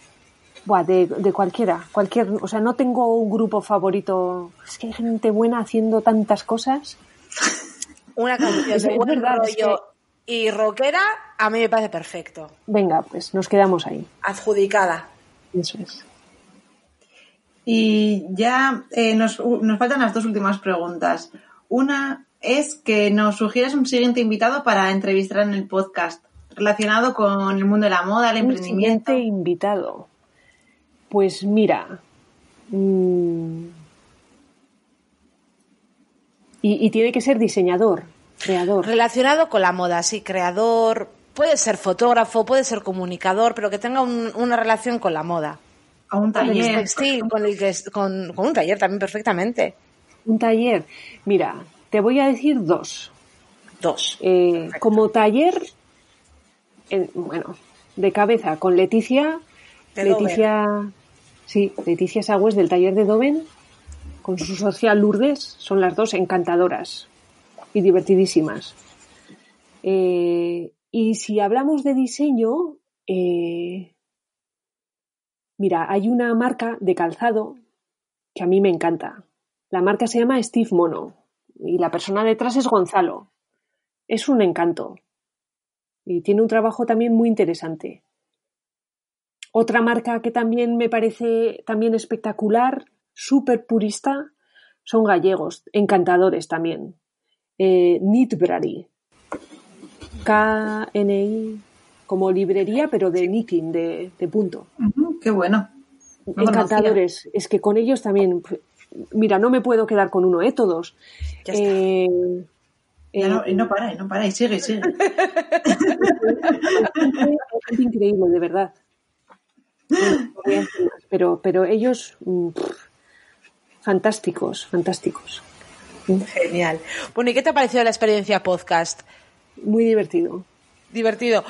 Speaker 3: buah, de, de cualquiera, cualquier, o sea, no tengo un grupo favorito. Es que hay gente buena haciendo tantas cosas.
Speaker 2: Una canción
Speaker 3: Es
Speaker 2: de buen
Speaker 3: verdad, es
Speaker 2: rollo y rockera, a mí me parece perfecto.
Speaker 3: Venga, pues nos quedamos ahí.
Speaker 2: Adjudicada.
Speaker 3: Eso es.
Speaker 1: Y ya eh, nos, nos faltan las dos últimas preguntas. Una es que nos sugieras un siguiente invitado para entrevistar en el podcast relacionado con el mundo de la moda, el emprendimiento.
Speaker 3: Un siguiente invitado. Pues mira. Mmm, y, y, tiene que ser diseñador, creador.
Speaker 2: Relacionado con la moda, sí, creador. Puede ser fotógrafo, puede ser comunicador, pero que tenga un, una relación con la moda.
Speaker 1: A un taller.
Speaker 2: textil, con, el que, con, con un taller también perfectamente.
Speaker 3: Un taller. Mira, te voy a decir dos.
Speaker 2: Dos.
Speaker 3: Eh, como taller, eh, bueno, de cabeza con Leticia.
Speaker 2: De
Speaker 3: Leticia, sí, Leticia Sagües del taller de Doven, con su social Lourdes, son las dos encantadoras y divertidísimas. Eh, y si hablamos de diseño, eh, mira, hay una marca de calzado que a mí me encanta. La marca se llama Steve Mono y la persona detrás es Gonzalo. Es un encanto y tiene un trabajo también muy interesante. Otra marca que también me parece también espectacular, súper purista, son gallegos, encantadores también. Eh, Knitbrary. K-N-I, como librería, pero de knitting, de, de punto.
Speaker 1: Uh -huh, qué bueno.
Speaker 3: No encantadores. Es que con ellos también, mira, no me puedo quedar con uno, ¿eh? Todos.
Speaker 2: Ya está.
Speaker 3: Eh,
Speaker 1: no, y no para, no para, y sigue, sigue. *laughs* *laughs*
Speaker 3: es increíble, de verdad. Pero, pero ellos, pff, fantásticos, fantásticos.
Speaker 2: Genial. Bueno, ¿y qué te ha parecido la experiencia podcast?
Speaker 3: Muy divertido.
Speaker 2: Divertido.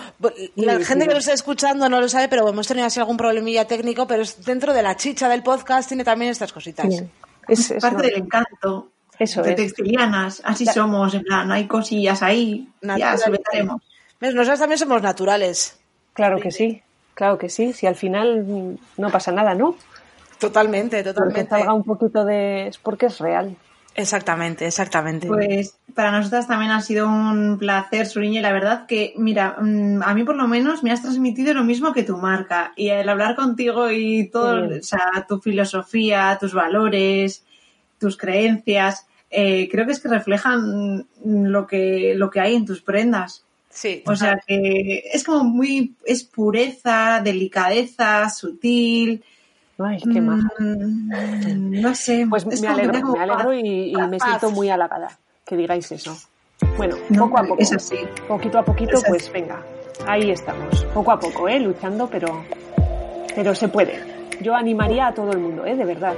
Speaker 2: La gente que lo está escuchando no lo sabe, pero hemos tenido así algún problemilla técnico, pero es dentro de la chicha del podcast tiene también estas cositas.
Speaker 3: Sí. Es, es
Speaker 1: Parte del encanto
Speaker 3: Eso
Speaker 1: de
Speaker 3: es.
Speaker 1: textilianas, así somos, en plan, hay cosillas ahí, ya solventaremos.
Speaker 2: Nosotros también somos naturales.
Speaker 3: Claro que sí, claro que sí. Si al final no pasa nada, ¿no?
Speaker 2: Totalmente,
Speaker 3: Porque
Speaker 2: totalmente.
Speaker 3: salga un poquito de... es porque es real.
Speaker 2: Exactamente, exactamente.
Speaker 1: Pues para nosotras también ha sido un placer, Suriña, y la verdad que, mira, mm, a mí por lo menos me has transmitido lo mismo que tu marca. Y el hablar contigo y todo,
Speaker 3: Sí.
Speaker 1: o sea, tu filosofía, tus valores, tus creencias, eh, creo que es que reflejan mm, lo que, lo que hay en tus prendas.
Speaker 2: sí,
Speaker 1: O sea que es como muy, es pureza, delicadeza, sutil.
Speaker 3: Ay, qué maja.
Speaker 1: Mm, no sé.
Speaker 3: Pues
Speaker 1: es
Speaker 3: me alegro, me alegro y, y me siento muy halagada que digáis eso. Bueno,
Speaker 1: No,
Speaker 3: poco a poco.
Speaker 1: es así.
Speaker 3: Poquito a poquito,
Speaker 1: Es así.
Speaker 3: pues venga. Ahí estamos. Poco a poco, ¿eh? Luchando, pero, pero se puede. Yo animaría a todo el mundo, ¿eh? De verdad.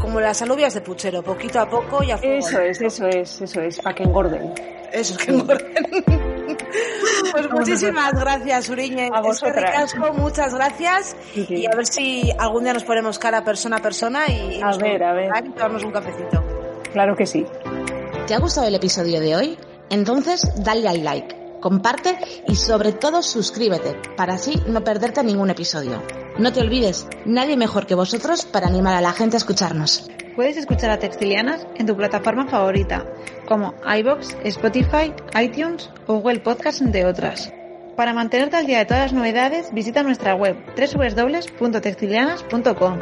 Speaker 2: como las alubias de puchero, poquito a poco y a fuego.
Speaker 3: Eso es, eso es, eso es, para que engorden.
Speaker 2: Eso es que engorden. *laughs* Pues muchísimas gracias, Uriñe.
Speaker 3: A vosotras.
Speaker 2: Es que ricasco, muchas gracias.
Speaker 3: Sí, sí.
Speaker 2: Y a ver si algún día nos ponemos cara persona a persona y,
Speaker 3: A
Speaker 2: nos
Speaker 3: ver, a ver.
Speaker 2: tomamos un- y tomarnos un cafecito.
Speaker 3: Claro que sí.
Speaker 4: ¿Te ha gustado el episodio de hoy? Entonces dale al like, comparte y sobre todo suscríbete para así no perderte ningún episodio. No te olvides, nadie mejor que vosotros para animar a la gente a escucharnos.
Speaker 1: Puedes escuchar a Textilianas en tu plataforma favorita, como iBox, Spotify, iTunes o Google Podcast, entre otras. Para mantenerte al día de todas las novedades, visita nuestra web www.textilianas.com.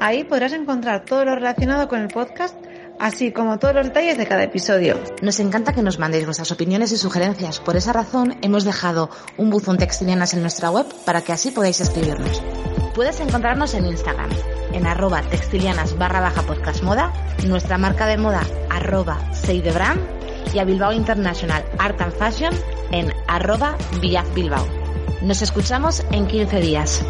Speaker 1: Ahí podrás encontrar todo lo relacionado con el podcast, así como todos los detalles de cada episodio.
Speaker 4: Nos encanta que nos mandéis vuestras opiniones y sugerencias. Por esa razón hemos dejado un buzón textilianas en nuestra web para que así podáis escribirnos. Puedes encontrarnos en Instagram, en arroba textilianas barra baja podcast moda, nuestra marca de moda arroba Seidebrand y a Bilbao International Art and Fashion en arroba Bilbao. Nos escuchamos en 15 días.